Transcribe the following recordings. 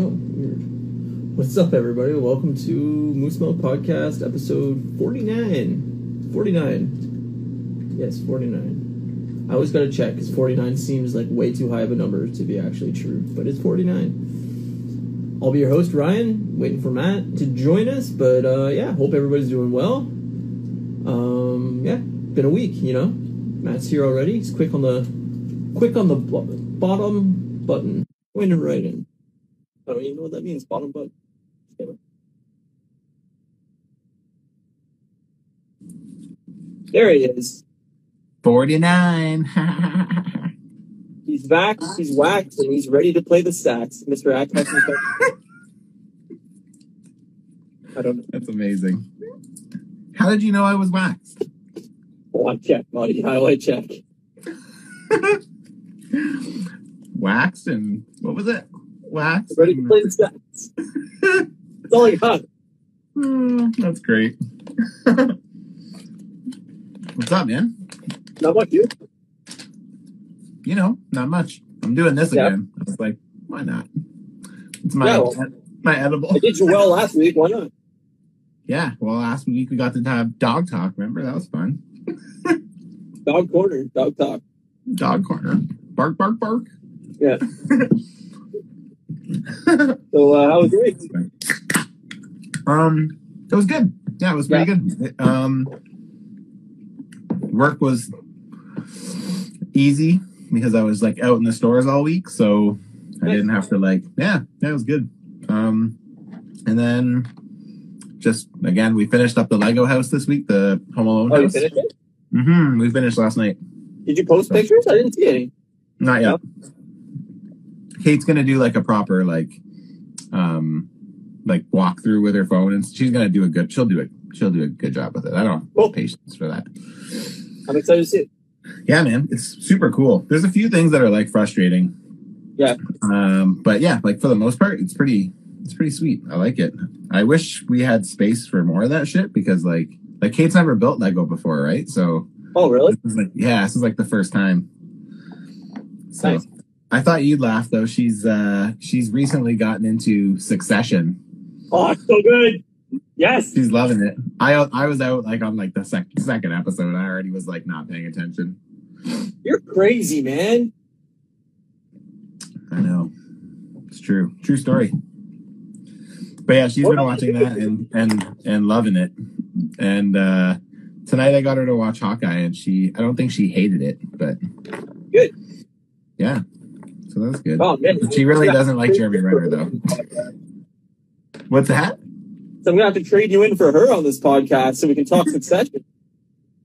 Oh, weird. What's up, everybody? Welcome to Moose Milk Podcast, episode 49. 49. Yes, 49. I always gotta check, because 49 seems like way too high of a number to be actually true, but it's 49. I'll be your host, Ryan, waiting for Matt to join us, but uh, yeah, hope everybody's doing well. Um, yeah, been a week, you know. Matt's here already. He's quick on the quick on the bottom button. Pointed right in. I don't even know what that means. Bottom button. There he is. 49. He's back. He's waxed, and he's ready to play the sax. Mr. I don't know. That's amazing. How did you know I was waxed? I check, buddy. Highlight check. waxed and what was it? Waxed. Ready to play the sax. That's all I got. Mm, that's great. What's up, man? Not much, you. You know, not much. I'm doing this Yeah. again. I was like, why not? It's my Yeah, well- my edible. I did you well last week. Why not? Yeah. Well, last week we got to have dog talk. Remember that was fun. Dog corner. Dog talk. Dog corner. Bark, bark, bark. Yeah. So, uh, how was your week? Um, it was good. Yeah, it was pretty good. Um, work was easy because I was like out in the stores all week, so I didn't have to like. Yeah, that was good. Um, and then just again, we finished up the Lego house this week, the Home Alone Oh, you house. finished it? Mm-hmm. We finished last night. Did you post pictures? I didn't see any. Not yet. Kate's gonna do like a proper like, um, like walkthrough with her phone, and she's gonna do a good. She'll do it. She'll do a good job with it. I don't Cool. have patience for that. I'm excited to see it. Yeah, man, it's super cool. There's a few things that are like frustrating. Yeah. Um, but yeah, like for the most part, it's pretty. It's pretty sweet. I like it. I wish we had space for more of that shit because like like Kate's never built Lego before, right? So Oh, really? this is like yeah, this is like the first time. So Nice. I thought you'd laugh though. She's uh she's recently gotten into Succession. Oh, it's so good. Yes. She's loving it. I I was out like on like the sec- second episode. I already was like not paying attention. You're crazy, man. I know. It's true. True story. But yeah, she's been watching that and and and loving it. And uh tonight I got her to watch Hawkeye and she I don't think she hated it, but Good. Yeah. So that's good. Oh. She really doesn't like Jeremy Renner though. What's that? So I'm going to have to trade you in for her on this podcast so we can talk succession.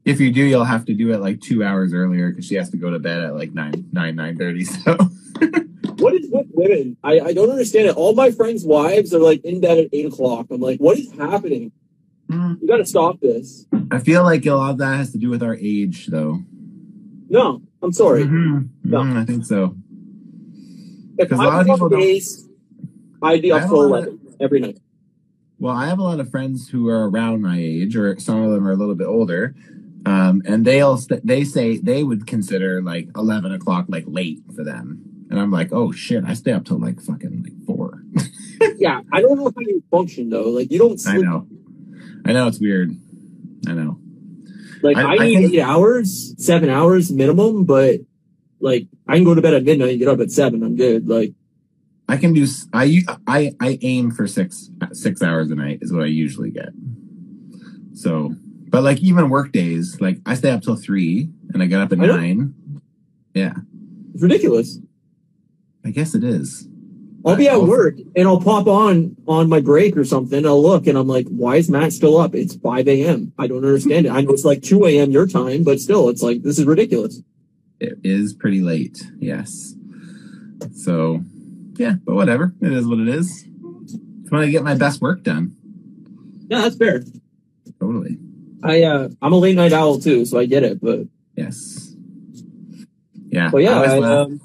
If you do, you'll have to do it like two hours earlier because she has to go to bed at like nine nine nine thirty. So What is with women? I, I don't understand it. All my friends' wives are like in bed at 8 o'clock. I'm like, what is happening? Mm, You got to stop this. I feel like a lot of that has to do with our age, though. No, I'm sorry. Mhm. No. Mm, I think so. If 'Cause a I lot of was people on don't- days, I'd be up have till a lot 11 every night. Well, I have a lot of friends who are around my age, or some of them are a little bit older, um, and they'll st- they say they would consider like eleven o'clock like late for them, and I'm like, oh shit, I stay up till like fucking like four. Yeah, I don't know how you function though. Like you don't I sleep. know, I know it's weird. I know. Like I- I, I need eight hours, seven hours minimum, but like I can go to bed at midnight and get up at seven. I'm good. Like I can do. I I I aim for six six hours a night is what I usually get. So, but like even work days, like I stay up till three and I get up at I nine. Yeah, it's ridiculous. I guess it is. I'll be at Also- work and I'll pop on on my break or something. I'll look and I'm like, why is Matt still up? It's 5 a.m. I don't understand it. I know it's like 2 a.m. your time, but still, it's like this is ridiculous. It is pretty late. Yes. So, yeah, but whatever. It is what it is. It's when I get my best work done. Yeah, that's fair. Totally. I uh, I'm a late night owl too, so I get it. But Yes. Yeah. but yeah, I I, um,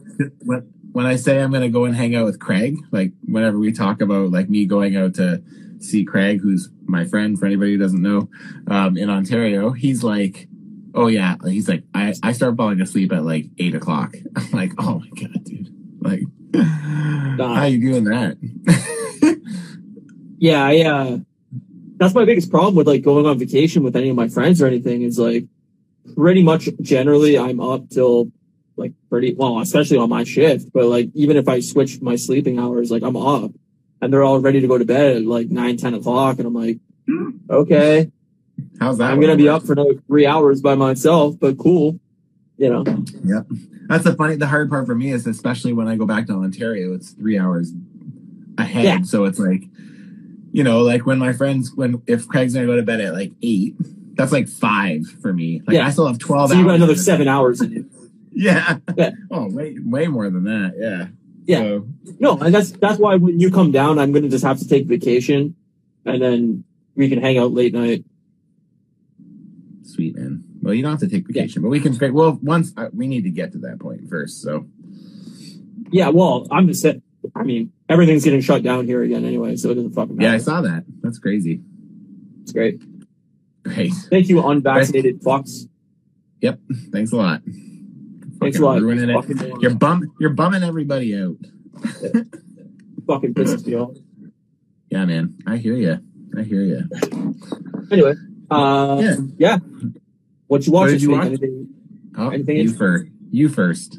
when, when I say I'm going to go and hang out with Craig, like whenever we talk about like me going out to see Craig, who's my friend for anybody who doesn't know, um, in Ontario, he's like, oh yeah, he's like, I, I start falling asleep at like eight o'clock. I'm like, oh my God, dude. Like, Nah. How you doing that? Yeah, I, uh, that's my biggest problem with like going on vacation with any of my friends or anything is like pretty much generally I'm up till like pretty well, especially on my shift. But like even if I switch my sleeping hours, like I'm up and they're all ready to go to bed at like nine, ten o'clock. And I'm like, okay, How's that? I'm going to be up for another three hours by myself, but cool. You know, Yep. That's the funny. The hard part for me is especially when I go back to Ontario, it's three hours ahead. Yeah. So it's like, you know, like when my friends, when if Craig's gonna go to bed at like eight, that's like five for me. Like Yeah. I still have twelve. so you got another seven hours in you. Yeah. Yeah. Oh, way way more than that. Yeah. Yeah. So, No, and that's, that's why when you come down, I'm going to just have to take vacation and then we can hang out late night. Sweet man. Well, you don't have to take vacation, but we can. fig- Well, once uh, we need to get to that point first. So Yeah, well, I'm just saying. I mean, everything's getting shut down here again anyway, so it doesn't fucking matter. yeah, I saw that. That's crazy. It's great. Great. Thank you, unvaccinated fucks. Yep. Thanks a lot. Thanks Fucking a lot. Ruining it. Fucking, You're bum. You're bumming everybody out. fucking pisses me off. Yeah, man. I hear you. I hear you. Anyway, uh, Yeah. yeah. What you watch What did this you week? watch? Anything? Oh, Anything you first. You first.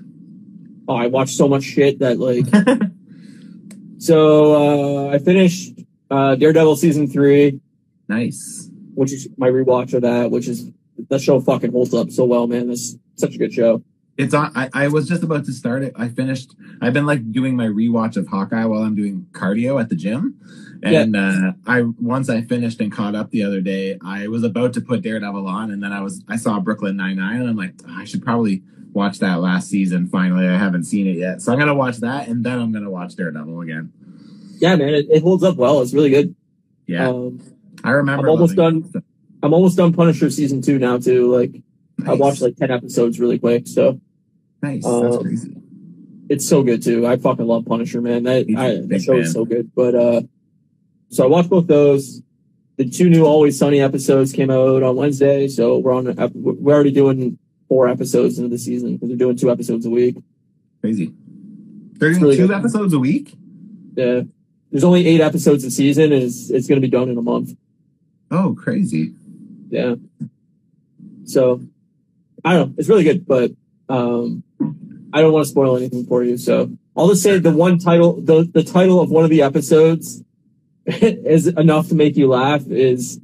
Oh, I watched so much shit that like. so uh, I finished uh, Daredevil season three, nice. which is my rewatch of that. Which is that show fucking holds up so well, man. That's such a good show. It's on. I, I was just about to start it. I finished. I've been like doing my rewatch of Hawkeye while I'm doing cardio at the gym. And uh, I once I finished and caught up the other day, I was about to put Daredevil on, and then I was I saw Brooklyn Nine Nine, and I'm like, "Oh, I should probably watch that last season. Finally, I haven't seen it yet, so I'm gonna watch that, and then I'm gonna watch Daredevil again. Yeah, man, it, it holds up well. It's really good. Yeah, Um, I remember. I'm almost it. I'm almost done Punisher season two now too. Like I watched like ten episodes really quick, so Nice. um, crazy. it's so good too. I fucking love Punisher, man. That I, Big show is so good. But uh, so I watched both those. The two new Always Sunny episodes came out on Wednesday, so we're on. We're already doing four episodes into the season because they're doing two episodes a week. Crazy. They're doing really two good. episodes a week. Yeah, there's only eight episodes a season, and it's it's going to be done in a month. Oh, crazy. Yeah. So I don't know. It's really good, but um, I don't want to spoil anything for you. So I'll just say the one title, the the title of one of the episodes is enough to make you laugh. Is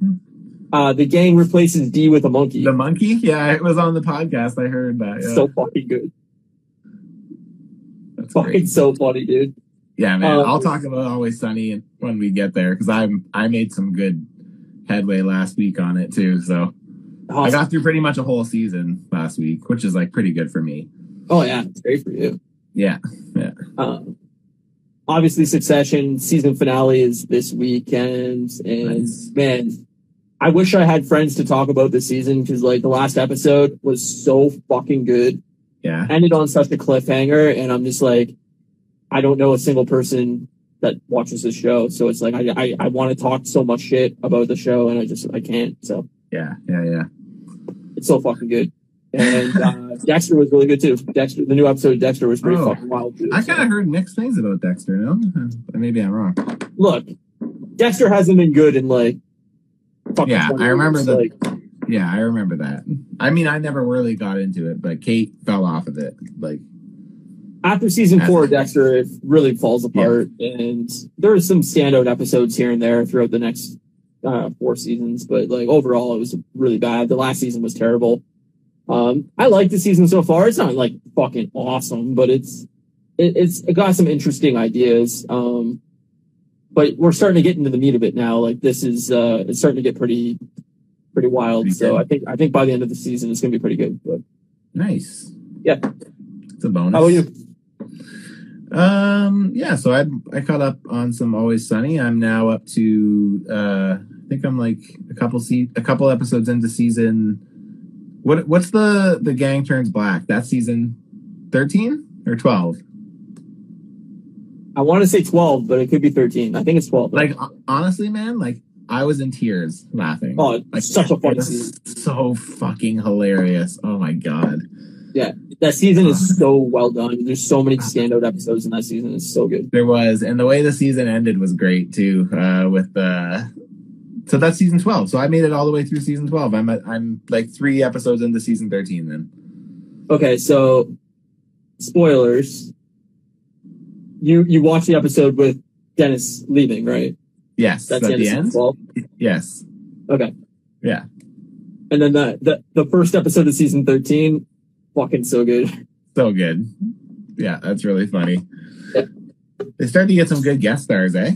uh, the gang replaces D with a monkey? The monkey? Yeah, it was on the podcast. I heard that. Yeah. So fucking good. That's Fucking great. so funny, dude. Yeah, man. Um, I'll talk about Always Sunny when we get there because I'm I made some good headway last week on it too. So I got through pretty much a whole season last week, which is like pretty good for me. Oh yeah, it's great for you. Yeah. Um, obviously, Succession season finale is this weekend, and Nice. man, I wish I had friends to talk about this season because like the last episode was so fucking good, Yeah. ended on such a cliffhanger, and I'm just like, I don't know a single person that watches this show, so it's like I I, I want to talk so much shit about the show, and I just I can't. So Yeah. Yeah. Yeah. it's so fucking good. And uh, Dexter was really good too. Dexter, the new episode of Dexter was pretty Oh. fucking wild too. I kind of heard mixed things about Dexter. No, Uh, maybe I'm wrong. look, Dexter hasn't been good in like. fucking Yeah, I remember years, the- Like, Yeah, I remember that. I mean, I never really got into it, but Kate fell off of it. Like, after season four of Dexter, it really falls apart, and there are some standout episodes here and there throughout the next uh, four seasons, but like overall, it was really bad. The last season was terrible. Um, I like the season so far. It's not like fucking awesome, but it's it, it's it got some interesting ideas. Um, but we're starting to get into the meat of it now. Like this is uh, it's starting to get pretty pretty wild. Pretty so. I think I think by the end of the season, it's gonna be pretty good. But nice. Yeah. It's a bonus. how about you? Um, yeah, so I I caught up on some Always Sunny. I'm now up to uh I think I'm like a couple se- a couple episodes into season what what's the the gang turns black? That season 13 or 12? I want to say twelve, but it could be thirteen. I think it's twelve. Like honestly, man, like I was in tears laughing. oh, it's Like such a funny season. so fucking hilarious. Oh my god. Yeah. That season is so well done. There's so many standout episodes in that season. It's so good. There was, and the way the season ended was great too. Uh, with the so that's season twelve. So I made it all the way through season twelve. I'm at, I'm like three episodes into season thirteen. Then Okay, so spoilers. You you watch the episode with Dennis leaving, right? yes, That's at the end. end. season 12? Yes, Okay. Yeah. And then the, the the first episode of season thirteen, fucking so good. so good. Yeah, that's really funny. Yeah. They started to get some good guest stars, eh?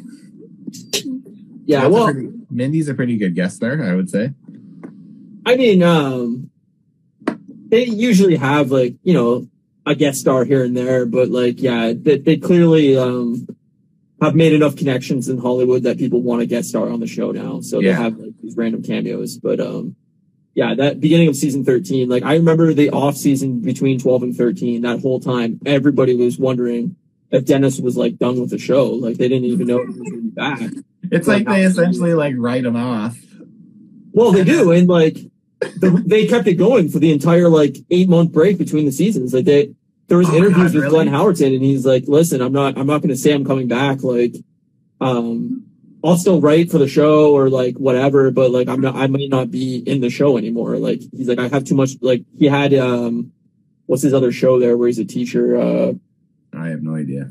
Yeah, That's well, pretty- Mindy's a pretty good guest star, I would say. I mean, um, they usually have like you know a guest star here and there, but like yeah, they, they clearly um have made enough connections in Hollywood that people want to guest star on the show now. So Yeah. they have like these random cameos, but um. Yeah, that beginning of season 13, like I remember the off season between 12 and 13, that whole time, everybody was wondering if Dennis was like done with the show. Like they didn't even know he was going to be back. It's like they essentially like write them off. Well, they do, and like the, they kept it going for the entire like eight month break between the seasons. Like they, there was Oh interviews God, with Glenn really? Howerton, and he's like, "Listen, I'm not, I'm not going to say I'm coming back. Like, um, I'll still write for the show or like whatever, but like I'm not, I might not be in the show anymore. Like he's like, I have too much. Like he had, um, what's his other show there where he's a teacher? Uh, I have no idea.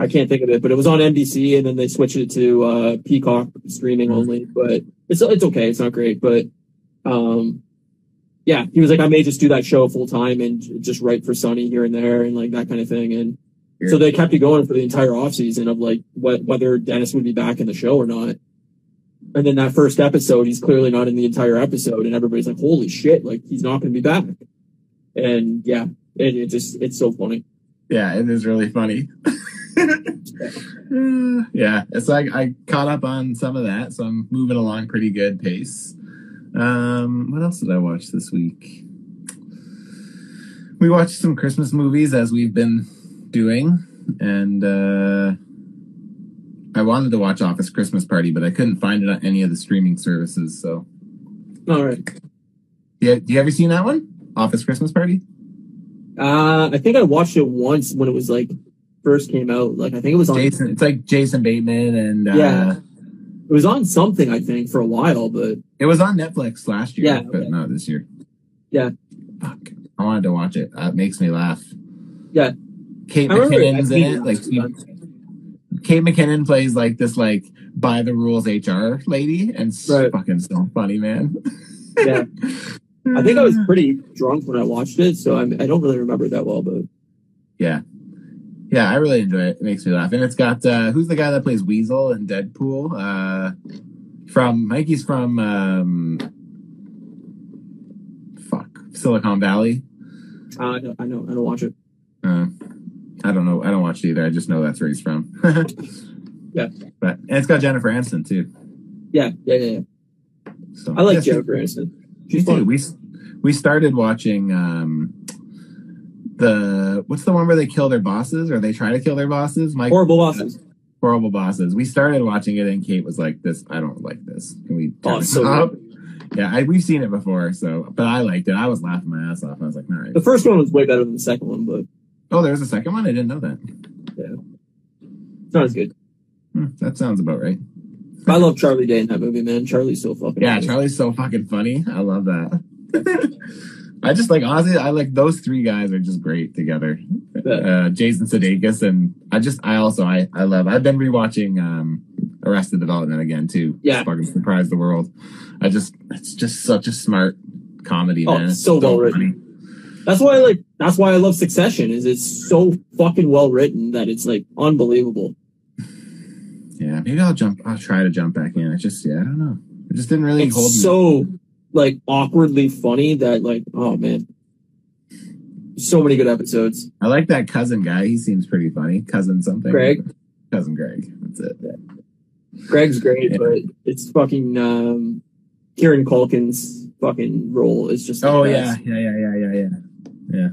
I can't think of it, but it was on NBC and then they switched it to uh, Peacock streaming only. But it's it's okay. It's not great, but um, yeah, he was like, I may just do that show full time and just write for Sunny here and there and like that kind of thing. And so they kept it going for the entire off season of like what whether Dennis would be back in the show or not. And then that first episode, he's clearly not in the entire episode, and everybody's like, "Holy shit! Like he's not going to be back." And yeah, it, it just it's so funny. Yeah, it is really funny. Uh, yeah, it's like I caught up on some of that, so I'm moving along pretty good pace. Um, what else did I watch this week? We watched some Christmas movies as we've been doing, and uh, I wanted to watch Office Christmas Party, but I couldn't find it on any of the streaming services. So, All right. yeah, do you ever seen that one? Office Christmas Party? Uh, I think I watched it once when it was like first came out. Like I think it was on Jason, it's like Jason Bateman, and uh, Yeah. it was on something I think for a while, but It was on Netflix last year, Yeah, but okay. not this year. Yeah. Fuck. I wanted to watch it. That makes me laugh. Yeah. Kate McKinnon's in it. Like. Kate McKinnon plays like this like by the rules HR lady, and Right. fucking so funny, man. Yeah. I think I was pretty drunk when I watched it, so I'm, I don't really remember that well. But yeah. Yeah, I really enjoy it. It makes me laugh. And it's got uh who's the guy that plays Weasel in Deadpool? Uh from Mikey's from um fuck Silicon Valley. uh, I know I know I don't watch it. Uh, I don't know. I don't watch it either. I just know that's where he's from. Yeah. But and it's got Jennifer Aniston too. Yeah, yeah, yeah. yeah. So I like yeah, Jennifer Aniston. She's. We we started watching um the what's the one where they kill their bosses or they try to kill their bosses? Mike Horrible bosses. horrible bosses. We started watching it and Kate was like, "This I don't like this. Can we turn Oh, so off?" good. Yeah, I, we've seen it before, so but I liked it. I was laughing my ass off. I was like, "All right." The first one was way better than the second one, but Oh, there's a second one. I didn't know that. it's not as good. Hmm, that sounds about right. I love Charlie Day in that movie, man. Charlie's so fucking. Yeah, funny. Charlie's so fucking funny. I love that. I just like honestly, I like those three guys are just great together. Uh, Jason Sudeikis and I just I also I I love. I've been rewatching um Arrested Development again too. Yeah. Fucking surprise the world. I just it's just such a smart comedy, Oh, man. It's so well written. That's why I like. That's why I love Succession. Is it's so fucking well written that it's like unbelievable. Yeah, maybe I'll jump. I'll try to jump back in. I just yeah, I don't know. It just didn't really hold me. Like awkwardly funny that like oh man, so many good episodes. I like that cousin guy. He seems pretty funny. Cousin something. Greg? Cousin Greg. That's it. Greg's great, Yeah. but it's fucking um, Kieran Culkin's fucking role is just Oh yeah, yeah, yeah, yeah, yeah, yeah, yeah.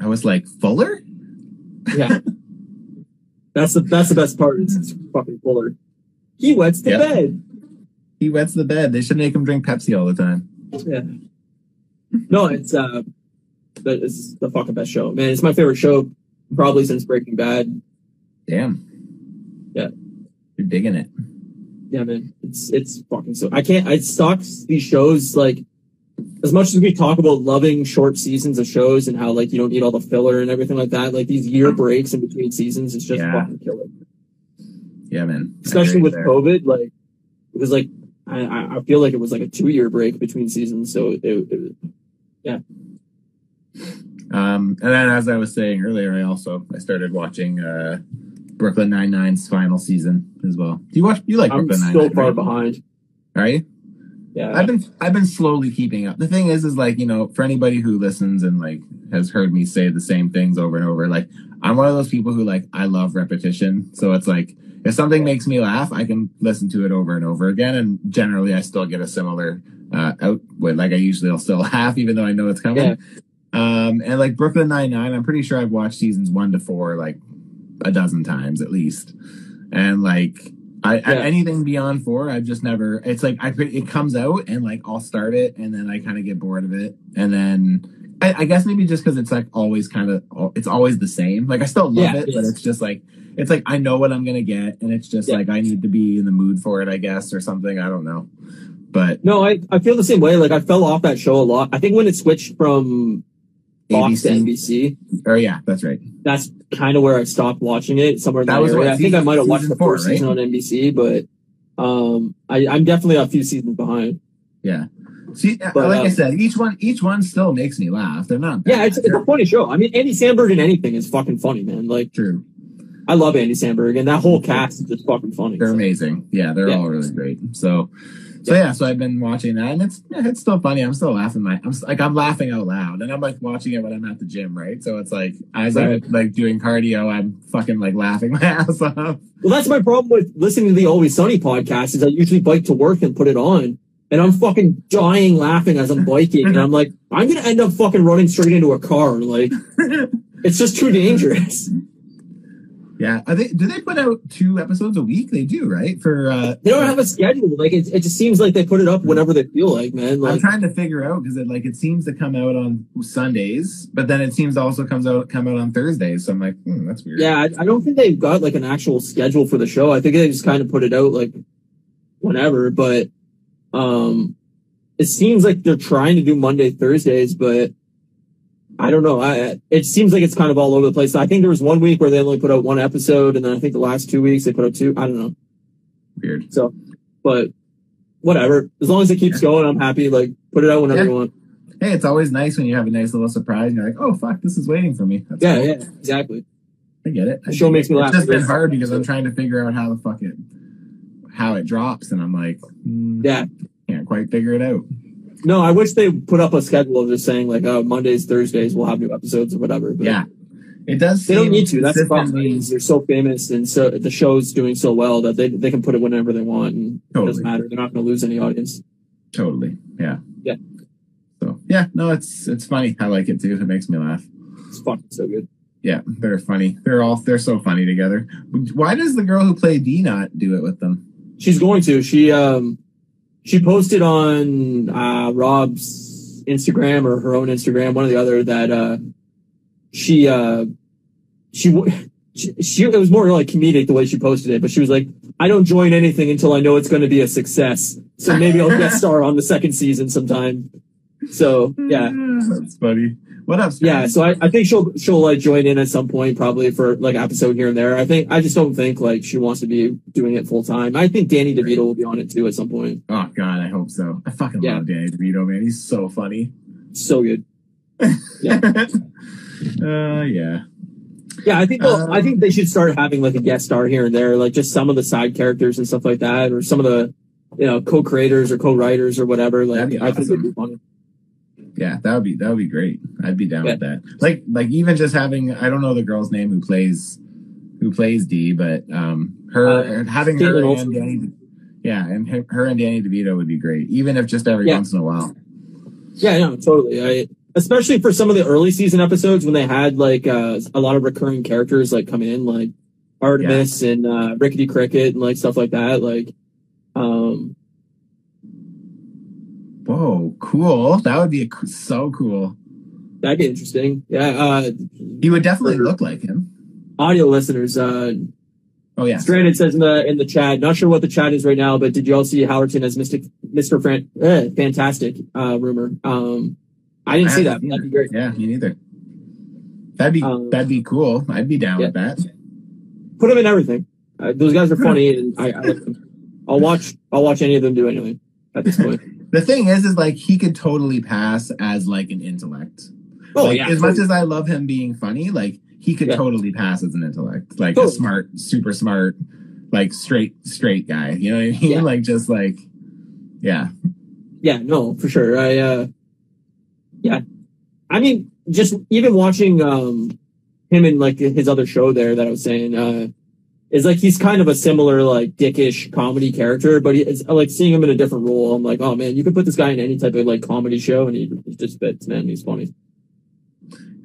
I was like Fuller. yeah. That's the that's the best part. Is it's fucking Fuller. He wets the Yeah. bed. He wets the bed. They should make him drink Pepsi all the time. Yeah. No, it's uh that is the fucking best show, man. It's my favorite show probably since Breaking Bad. Damn. Yeah. You're digging it. Yeah, man. It's it's fucking so. I can't. It sucks these shows like as much as we talk about loving short seasons of shows and how like you don't need all the filler and everything like that. Like these year breaks in between seasons, it's just Yeah. fucking killer. Yeah, man. Especially with there. COVID, like it was like I, I feel like it was like a two year break between seasons. So it, it, Um, and then, as I was saying earlier, I also I started watching uh, Brooklyn Nine Nine's final season as well. Do you watch? You like I'm Brooklyn Nine still Nine? far behind. Are you? Yeah, I've been I've been slowly keeping up. The thing is, is like you know, for anybody who listens and like has heard me say the same things over and over, like I'm one of those people who like I love repetition. So it's like if something makes me laugh, I can listen to it over and over again, and generally I still get a similar uh, output. Like I usually will still laugh even though I know it's coming. Yeah. Um, and like Brooklyn Nine Nine, I'm pretty sure I've watched seasons one to four like a dozen times at least, and like I, I anything beyond four, I've just never. It's like I it comes out and like I'll start it and then I kind of get bored of it and then I, I guess maybe just because it's like always kind of it's always the same. Like I still love Yeah, it, it but it's just like it's like I know what I'm gonna get and it's just Yeah. like I need to be in the mood for it, I guess, or something. I don't know, but no, I I feel the same way. Like I fell off that show a lot. I think when it switched from Fox to ABC. NBC, Or yeah, that's right. that's kind of where I stopped watching it. Somewhere in That that, was area. what, I think I might have watched the first right? season on NBC, but um, I, I'm definitely a few seasons behind. Yeah. See, But, like I um, said, each one each one still makes me laugh. They're not. Yeah, it's, it's a funny show. I mean, Andy Samberg in anything is fucking funny, man. Like true. I love Andy Samberg, and that whole cast is just fucking funny. They're So, amazing. Yeah, they're Yeah. all really great. So, so yeah, so I've been watching that, and it's yeah, it's still funny. I'm still laughing. My, I'm like I'm laughing out loud, and I'm like watching it when I'm at the gym, right? So it's like as I'm like doing cardio, I'm fucking like laughing my ass off. Well, that's my problem with listening to the Always Sunny podcast. Is I usually bike to work and put it on, and I'm fucking dying laughing as I'm biking, and I'm like, I'm gonna end up fucking running straight into a car. Like it's just too dangerous. Yeah, are they, do they put out two episodes a week? They do, right? For uh, They don't have a schedule. Like it, it just seems like they put it up whenever they feel like, man. I'm trying to figure out because it like it seems to come out on Sundays, but then it seems to also comes out come out on Thursdays. So I'm like, hmm, that's weird. Yeah, I, I don't think they've got like an actual schedule for the show. I think they just kind of put it out like whenever, but um it seems like they're trying to do Monday, Thursdays, but I don't know. I it seems like it's kind of all over the place. I think there was one week where they only put out one episode, and then I think the last two weeks they put out two. I don't know. weird. So, but whatever. As long as it keeps going, I'm happy. Like put it out whenever Yeah. you want. Hey, it's always nice when you have a nice little surprise and you're like, oh fuck, this is waiting for me. That's Yeah, cool. yeah, exactly. I get it. I The show makes it. me It's just been hard because I'm trying to figure out how the fuck it, how it drops, and I'm like, hmm, Yeah. can't quite figure it out. No, I wish they put up a schedule of just saying like, oh, Mondays, Thursdays, we'll have new episodes or whatever. But Yeah, it does. They don't need to. That's problem. They're so famous and so the show's doing so well that they they can put it whenever they want and it doesn't matter. They're not going to lose any audience. Totally. Yeah. Yeah. So yeah, no, it's it's funny. I like it too. It makes me laugh. It's fucking so good. Yeah, they're funny. They're all they're so funny together. Why does the girl who played D not do it with them? She's going to. She um she posted on uh Rob's Instagram or her own Instagram, one or the other, that uh she uh she she, she it was more like comedic the way she posted it, but she was like, I don't join anything until I know it's going to be a success. So maybe I'll guest star on the second season sometime. So yeah. that's funny. What up? Stan? Yeah, so I, I think she'll she'll like join in at some point, probably for like episode here and there. I think I just don't think like she wants to be doing it full time. I think Danny DeVito will be on it too at some point. Oh God, I hope so. I fucking Yeah. love Danny DeVito, man. He's so funny. So good. Yeah. uh, yeah. Yeah, I think they'll- Um, I think they should start having like a guest star here and there, like just some of the side characters and stuff like that, or some of the you know co-creators or co-writers or whatever. Like I think it'd be funny. Yeah, that would be that would be great. I'd be down Yeah. with that. Like like even just having I don't know the girl's name who plays who plays D, but um her Uh, having Kaitlin her Olson. and Danny yeah, and her, her and Danny DeVito would be great. Even if just every Yeah. once in a while. Yeah, no, totally. I especially for some of the early season episodes when they had like uh, a lot of recurring characters like come in, like Artemis and uh, Rickety Cricket and like stuff like that. Like, um, Whoa, cool. That would be a, so cool. That'd be interesting. Yeah. Uh, He would definitely look like him. audio listeners, uh, Oh yeah. Stranded says in the in the chat. Not sure what the chat is right now, but did you all see Howerton as Mystic, Mr. Fran- eh, Fantastic uh, rumor? Um, I didn't I see that. That'd be great. Yeah, me neither. That'd be Um, that'd be cool. I'd be down yeah. with that. Put them in everything. Uh, those guys are funny, and I, I like them. I'll watch. I'll watch any of them do anything at this point. The thing is, is like he could totally pass as like an intellect. Oh like, yeah, As much as I love him being funny, like he could Yeah. totally pass as an intellect, like a smart, super smart, like straight, straight guy. You know what I mean? Yeah. Like just like, yeah, yeah, no, for sure. I uh, yeah, I mean, just even watching um him in like his other show there that I was saying uh is like he's kind of a similar like dickish comedy character, but he, it's like seeing him in a different role. I'm like, oh man, you could put this guy in any type of like comedy show, and he, he just fits. Man, he's funny.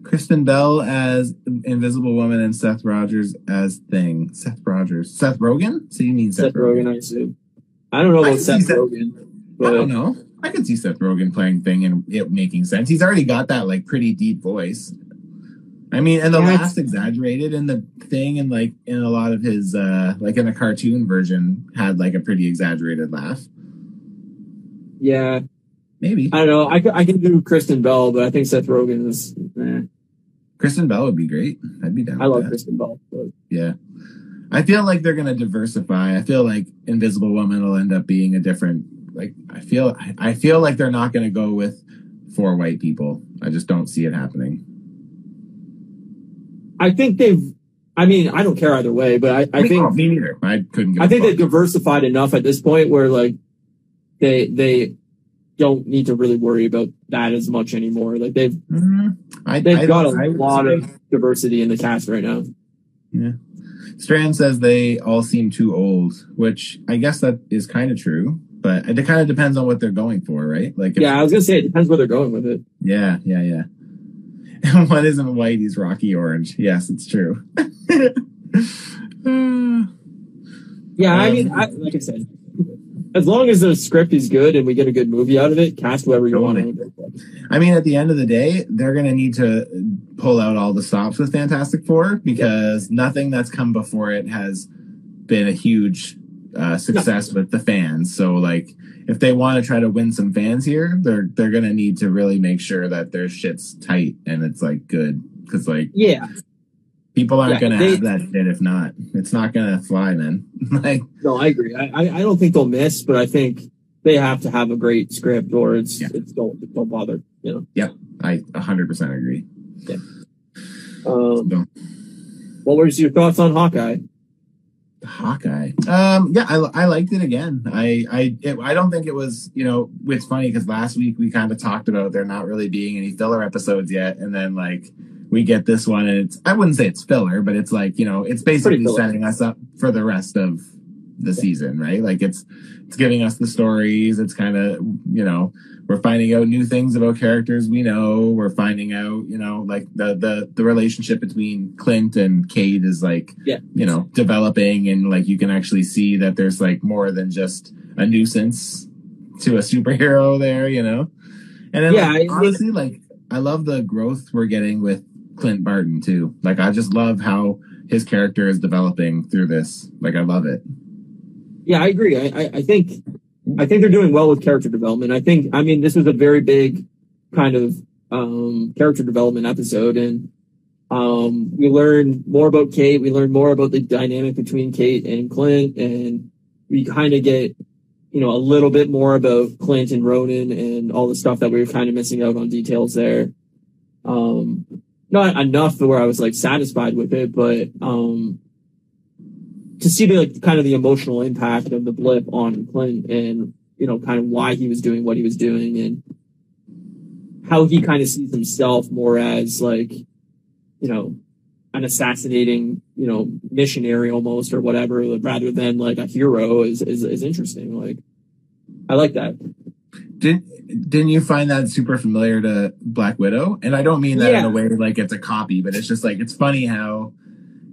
Kristen Bell as Invisible Woman and Seth Rogers as Thing. Seth Rogers, Seth Rogen. So you mean Seth, Seth Rogen, I assume. I don't know about Seth Seth- Rogen, I don't know. I could see Seth Rogen playing Thing and it making sense. He's already got that like pretty deep voice. I mean, and the Yeah, last exaggerated in the thing and like in a lot of his uh like in the cartoon version had like a pretty exaggerated laugh. yeah, Maybe. I don't know. I, I can do Kristen Bell, but I think Seth Rogen is. Eh, Kristen Bell would be great. I'd be down. I love that. Kristen Bell. But Yeah. I feel like they're gonna diversify. I feel like Invisible Woman will end up being a different like I feel I feel like they're not gonna go with four white people. I just don't see it happening. I think they've. I mean, I don't care either way, but I, I think me neither. I couldn't I think they've diversified enough at this point where like they they don't need to really worry about that as much anymore. Like they've Mhm. I, they've I- got a lot say- of diversity in the cast right now. Yeah. Strand says they all seem too old, which I guess that is kind of true, but it kind of depends on what they're going for, right? Like, if- Yeah, I was gonna say it depends where they're going with it. yeah, yeah, yeah. One isn't white; he's Rocky Orange. Yes, it's true. Uh, Yeah, I mean, I, like I said, as long as the script is good and we get a good movie out of it, cast whoever you want. I mean, at the end of the day, they're going to need to pull out all the stops with Fantastic Four because nothing that's come before it has been a huge uh, success with the fans. So, like, if they want to try to win some fans here, they're they're going to need to really make sure that their shit's tight and it's like good because like Yeah, people aren't Yeah, going to they- have that shit if not. It's not going to fly, man. like, no, I agree. I, I I don't think they'll miss, but I think they have to have a great script or it's Yeah. it's don't don't bother. You know. Yeah. I 100% agree. Um, So- what was your thoughts on Hawkeye? Hawkeye. Um, yeah, I, I liked it again. I I it, I don't think it was you know it's funny because last week we kind of talked about there not really being any filler episodes yet, and then like we get this one and it's I wouldn't say it's filler, but it's like you know it's basically setting us up for the rest of the season, right? Like it's it's giving us the stories. It's kind of you know we're finding out new things about characters we know. We're finding out you know like the the the relationship between Clint and Kate is like Yeah. you know developing and like you can actually see that there's like more than just a nuisance to a superhero there, you know. And then Yeah, like, honestly, like I love the growth we're getting with Clint Barton too. Like I just love how his character is developing through this. Like I love it. Yeah, I agree. I, I, think I think they're doing well with character development. I think I mean this was a very big kind of um, character development episode, and um, we learned more about Kate. We learned more about the dynamic between Kate and Clint, and we kind of get you know a little bit more about Clint and Ronan and all the stuff that we were kind of missing out on details there. Um, not enough to where I was like satisfied with it, but um, to see the like, kind of the emotional impact of the blip on Clint and you know kind of why he was doing what he was doing and how he kind of sees himself more as like you know an assassinating you know missionary almost or whatever rather than like a hero is is, is interesting. Like I like that. Didn't didn't you find that super familiar to Black Widow? And I don't mean that in a way like it's a copy, but it's just like it's funny how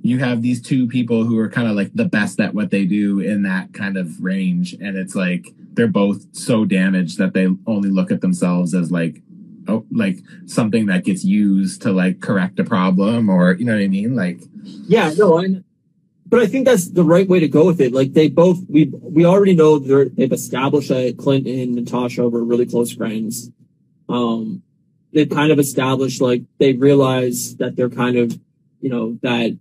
you have these two people who are kind of like the best at what they do in that kind of range, and it's like they're both so damaged that they only look at themselves as like oh, like something that gets used to like correct a problem or you know what I mean? Like Yeah, no, I. But I think that's the right way to go with it. Like they both, we we already know they're, they've established that Clint and Natasha were really close friends. Um, they've kind of established like they realize that they're kind of, you know, that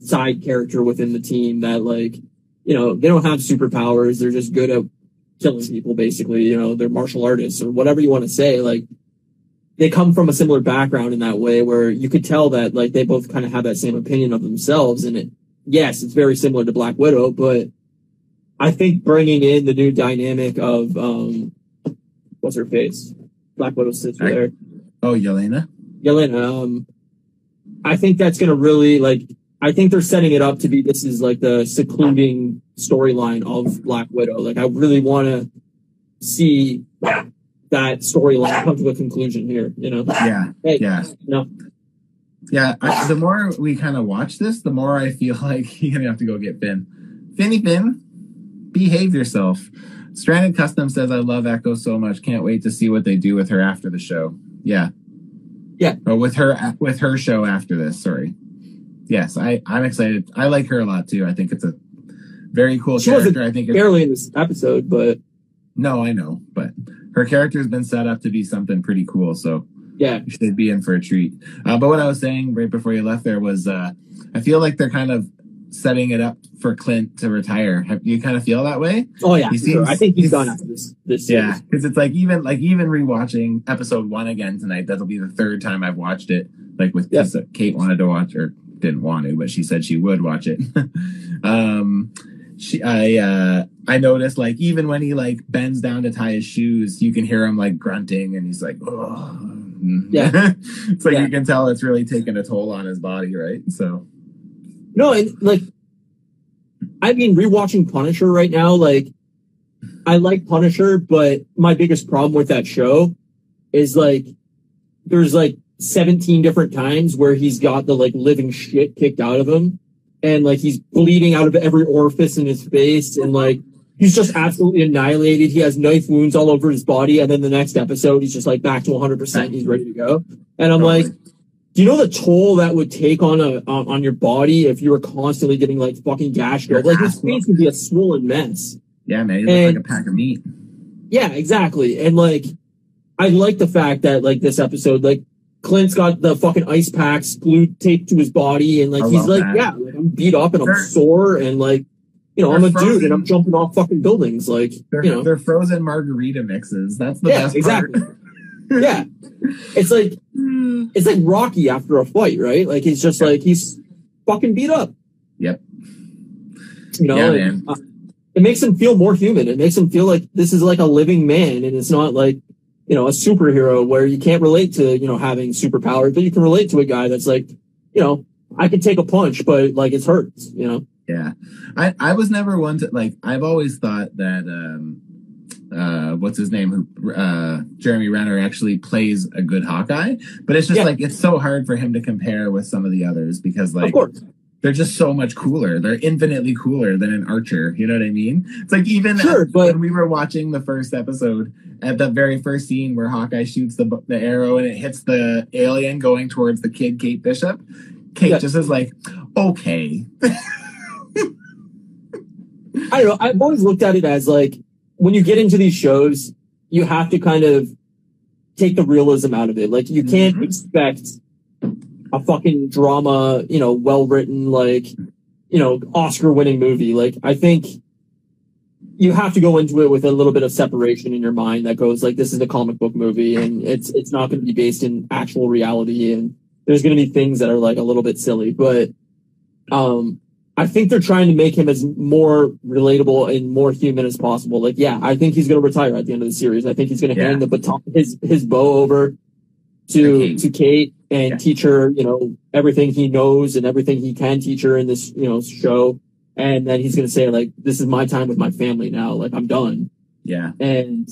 side character within the team that like, you know, they don't have superpowers. They're just good at killing people, basically. You know, they're martial artists or whatever you want to say. Like they come from a similar background in that way where you could tell that like they both kind of have that same opinion of themselves and it yes it's very similar to black widow but i think bringing in the new dynamic of um what's her face black widow sister there oh Yelena. Yelena, um i think that's gonna really like i think they're setting it up to be this is like the secluding storyline of black widow like i really want to see that storyline come to a conclusion here you know Yeah, hey yeah. no Yeah, I, the more we kind of watch this, the more I feel like you're gonna have to go get Finn. Finny Finn, behave yourself. Stranded Custom says, "I love Echo so much. Can't wait to see what they do with her after the show." Yeah, Yeah. Or with her with her show after this. Sorry. Yes, I I'm excited. I like her a lot too. I think it's a very cool She character. I think barely in this episode, but no, I know, but her character has been set up to be something pretty cool. So yeah, you should be in for a treat. Uh, but what I was saying right before you left there was, uh, I feel like they're kind of setting it up for Clint to retire. Have you kind of feel that way? oh yeah, He for sure. I think he's done after this. This Yeah, because it's like even like even rewatching episode one again tonight. That'll be the third time I've watched it. Like with Yeah. 'cause Kate wanted to watch or didn't want to, but she said she would watch it. um, she I uh I noticed like even when he like bends down to tie his shoes, you can hear him like grunting, and he's like, oh. Yeah. it's like Yeah. you can tell it's really taking a toll on his body, right? So No, and like, I mean, rewatching Punisher right now, like, I like Punisher, but my biggest problem with that show is like, there's like 17 different times where he's got the like living shit kicked out of him, and like he's bleeding out of every orifice in his face, and like. He's just absolutely annihilated. He has knife wounds all over his body, and then the next episode, he's just like back to 100%. He's ready to go. And I'm like, do you know the toll that would take on a on, on your body if you were constantly getting like fucking gashed Your up? Like his face would be a swollen mess. yeah, man, he looks And- like a pack of meat. Yeah, exactly. And like, I like the fact that like this episode, like Clint's got the fucking ice packs glued taped to his body, and like I he's like, that. yeah, like, I'm beat up and I'm They're- sore, and like, you know, I'm a they're dude and. I'm jumping off fucking buildings, like, They're, you know, they're frozen margarita mixes. That's the Yeah, best exactly. part. yeah. It's like it's like Rocky after a fight, right? Like he's just like he's fucking beat up. Yep. You know, Yeah, and, man. uh, it makes him feel more human. It makes him feel like this is like a living man, and it's not like you know a superhero where you can't relate to you know having superpowers, but you can relate to a guy that's like you know I can take a punch, but like it's hurts. You know, Yeah. I, I was never one to like I've always thought that um uh what's his name who uh Jeremy Renner actually plays a good Hawkeye, but it's just Yeah. like it's so hard for him to compare with some of the others because like of course, they're just so much cooler. They're infinitely cooler than an Archer. You know what I mean? It's like even Sure, at- but- when we were watching the first episode, at the very first scene where Hawkeye shoots the the arrow and it hits the alien going towards the kid Kate Bishop, Kate Yeah. just is like, okay, I don't know. I've always looked at it as like when you get into these shows, you have to kind of take the realism out of it. Like you can't Mhm. expect a fucking drama, you know, well written, like, you know, Oscar winning movie. Like I think you have to go into it with a little bit of separation in your mind that goes like this is a comic book movie and it's it's not going to be based in actual reality and there's going to be things that are like a little bit silly but um I think they're trying to make him as more relatable and more human as possible. Like, yeah, I think he's going to retire at the end of the series. I think he's going to Yeah. hand the baton, his his bow over To to Kate. And teach her, you know, everything he knows and everything he can teach her in this, you know, show. And then he's going to say, like, this is my time with my family now. Like, I'm done. yeah, And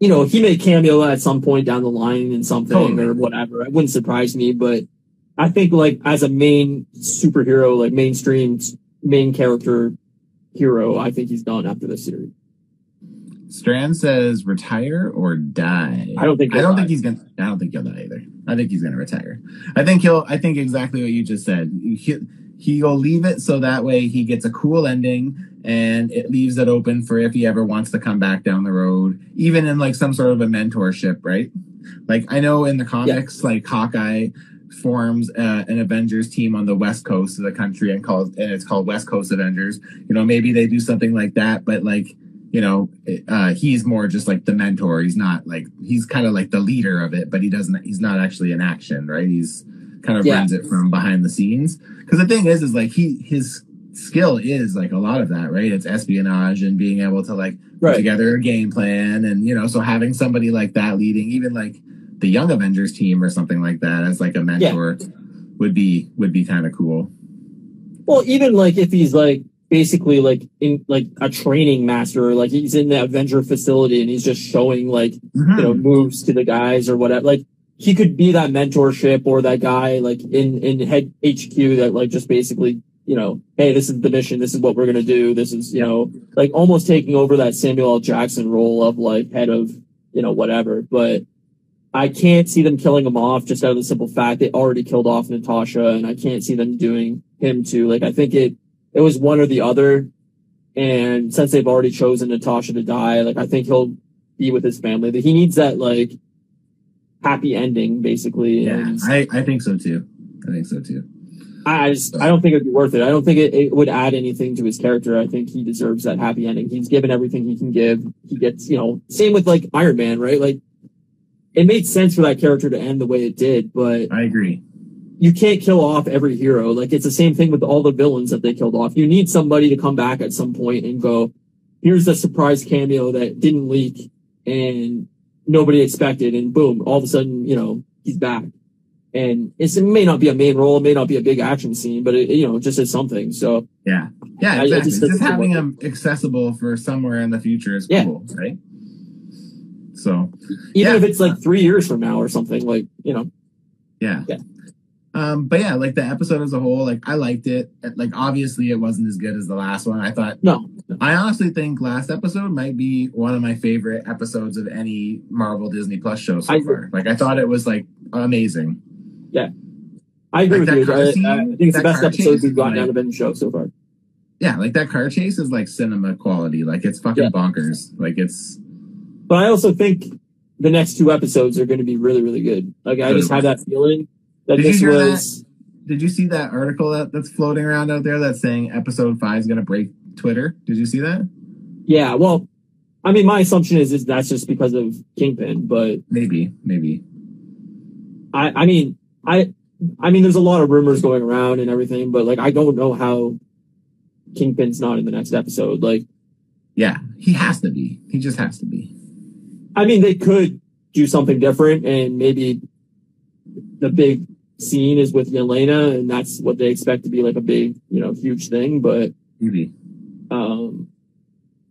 you know, he may cameo at some point down the line in something Totally. or whatever. It wouldn't surprise me, but I think like as a main superhero, like mainstream main character hero, I think he's done after this series. Strand says retire or die. I don't think. I don't he'll think he's gonna. I don't think he'll die either. I think he's gonna retire. I think he'll. I think exactly what you just said. He, he'll leave it so that way he gets a cool ending and it leaves it open for if he ever wants to come back down the road, even in like some sort of a mentorship, right? Like I know in the comics, like Hawkeye forms uh, an Avengers team on the west coast of the country and calls and it's called West Coast Avengers. You know, maybe they do something like that, but like you know, uh, he's more just like the mentor. He's not like he's kind of like the leader of it, but he doesn't. He's not actually in action, right? He's kind of Yeah. runs it from behind the scenes. Because the thing is, is like he his skill is like a lot of that, right? It's espionage and being able to like put Right. together a game plan, and you know, so having somebody like that leading, even like the Young Avengers team or something like that, as like a mentor, would be would be kind of cool. Well, even like if he's like basically like in like a training master, like he's in the Avenger facility and he's just showing like you know mm-hmm. moves to the guys or whatever. Like he could be that mentorship or that guy like in in head HQ that like just basically you know, hey, this is the mission. This is what we're gonna do. This is you know like almost taking over that Samuel L. Jackson role of like head of you know whatever. But I can't see them killing him off just out of the simple fact they already killed off Natasha, and I can't see them doing him too. Like I think it it was one or the other. And since they've already chosen Natasha to die, like I think he'll be with his family. That he needs that like happy ending, basically. Yeah, And I, I think so too. I think so too. I, just I don't think it'd be worth it. I don't think it, it would add anything to his character. I think he deserves that happy ending. He's given everything he can give. He gets, you know, same with like Iron Man, right? Like it made sense for that character to end the way it did, but I agree. You can't kill off every hero. Like it's the same thing with all the villains that they killed off. You need somebody to come back at some point and go, here's the surprise cameo that didn't leak and nobody expected. And boom, all of a sudden, you know, he's back. And it's, it may not be a main role, it may not be a big action scene, but it, you know, just is something. So Yeah, yeah, I- I just Just, having them accessible for somewhere in the future is Yeah. cool, right? So even Yeah. if it's like three years from now or something, like, you know, yeah. Yeah. Um, but yeah, like the episode as a whole, like I liked it. Like obviously, it wasn't as good as the last one. I thought. no, I honestly think last episode might be one of my favorite episodes of any Marvel Disney Plus show so I- far. Like I thought it was like amazing. Yeah, I agree Like with you. I, scene- I think it's the best episode we've gotten like- out of any show so far. Yeah, like that car chase is like cinema quality. Like it's fucking Yeah. bonkers. Like it's But I also think the next two episodes are going to be really, really good. Like I just have that feeling that Did you this hear that? Did you see that article that, that's floating around out there that's saying episode five is going to break Twitter? Did you see that? Yeah, well, I mean, my assumption is, is that's just because of Kingpin, but Maybe, maybe. I, I mean, I, I mean, there's a lot of rumors going around and everything, but like, I don't know how Kingpin's not in the next episode. Like, Yeah, he has to be. He just has to be. I mean, they could do something different and maybe the big scene is with Yelena and that's what they expect to be like a big, you know, huge thing, but Maybe. um,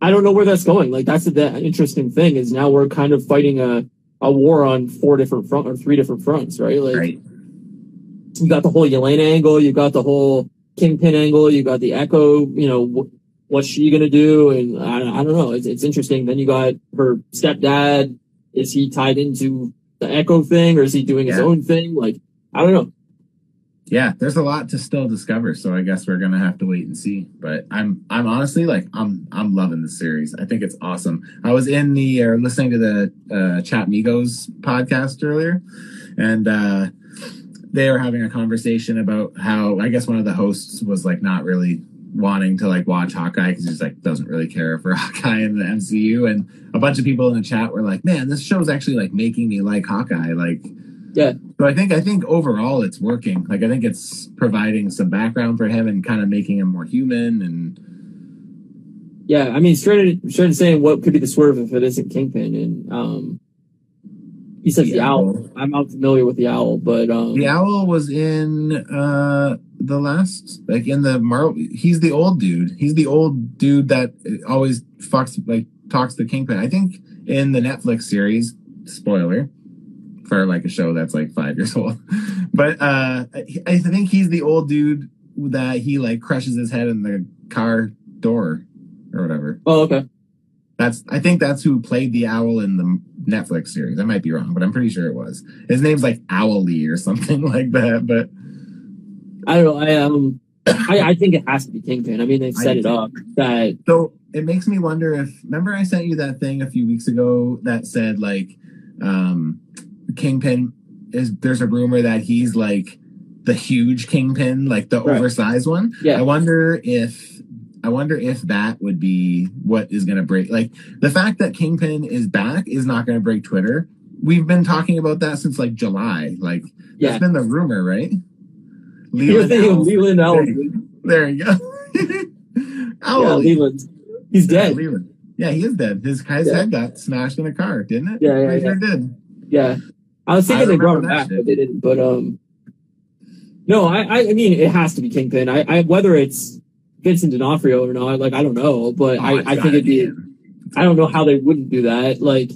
I don't know where that's going. Like that's the, the interesting thing is now we're kind of fighting a, a war on four different front or three different fronts, right? Like Right. you got the whole Yelena angle, you got the whole Kingpin angle, you got the Echo, you know, wh- what's she gonna do? And I, I don't know. It's, it's interesting. Then you got her stepdad. Is he tied into the Echo thing or is he doing his own thing? Like, I don't know. Yeah, there's a lot to still discover, so I guess we're gonna have to wait and see. But I'm I'm honestly like I'm I'm loving the series. I think it's awesome. I was in the or listening to the uh, Chat Migos podcast earlier, and uh, they were having a conversation about how I guess one of the hosts was like not really wanting to like watch Hawkeye because he's like doesn't really care for Hawkeye in the MCU, and a bunch of people in the chat were like, "Man, this show's actually like making me like Hawkeye." Like, Yeah. so I think I think overall it's working. Like I think it's providing some background for him and kind of making him more human and Yeah, I mean, straight straight saying what could be the swerve if it isn't Kingpin, and um, he says the, The owl. owl. I'm not familiar with the owl, but um, the owl was in uh the last like in the Mar he's the old dude. He's the old dude that always fucks like talks to Kingpin. I think in the Netflix series, spoiler for like a show that's like five years old. But uh I think he's the old dude that he like crushes his head in the car door or whatever. oh okay, That's I think that's who played the owl in the Netflix series. I might be wrong, but I'm pretty sure it was. His name's like Owly or something like that. But I don't know. I um, I, I think it has to be Kingpin. I mean, they set it up that. So it makes me wonder if remember I sent you that thing a few weeks ago that said like um Kingpin is there's a rumor that he's like the huge kingpin, like the Right. oversized one. Yeah. I wonder if I wonder if that would be what is going to break. Like the fact that Kingpin is back is not going to break Twitter. We've been talking about that since like July. Like Yeah. that's been the rumor, right? Leland of Leland There you- There you go. Yeah, Owl. Leland. He's dead. Leland. Yeah, he is dead. His, his Yeah. head got smashed in a car, didn't it? Yeah, yeah, yeah. sure did. Yeah. I was I thinking they brought him back, shit. but they didn't. But um, no, I I I mean it has to be Kingpin. I, I whether it's Vincent D'Onofrio or not, like I don't know, but Oh, I I think it'd be. I don't know how they wouldn't do that. Like,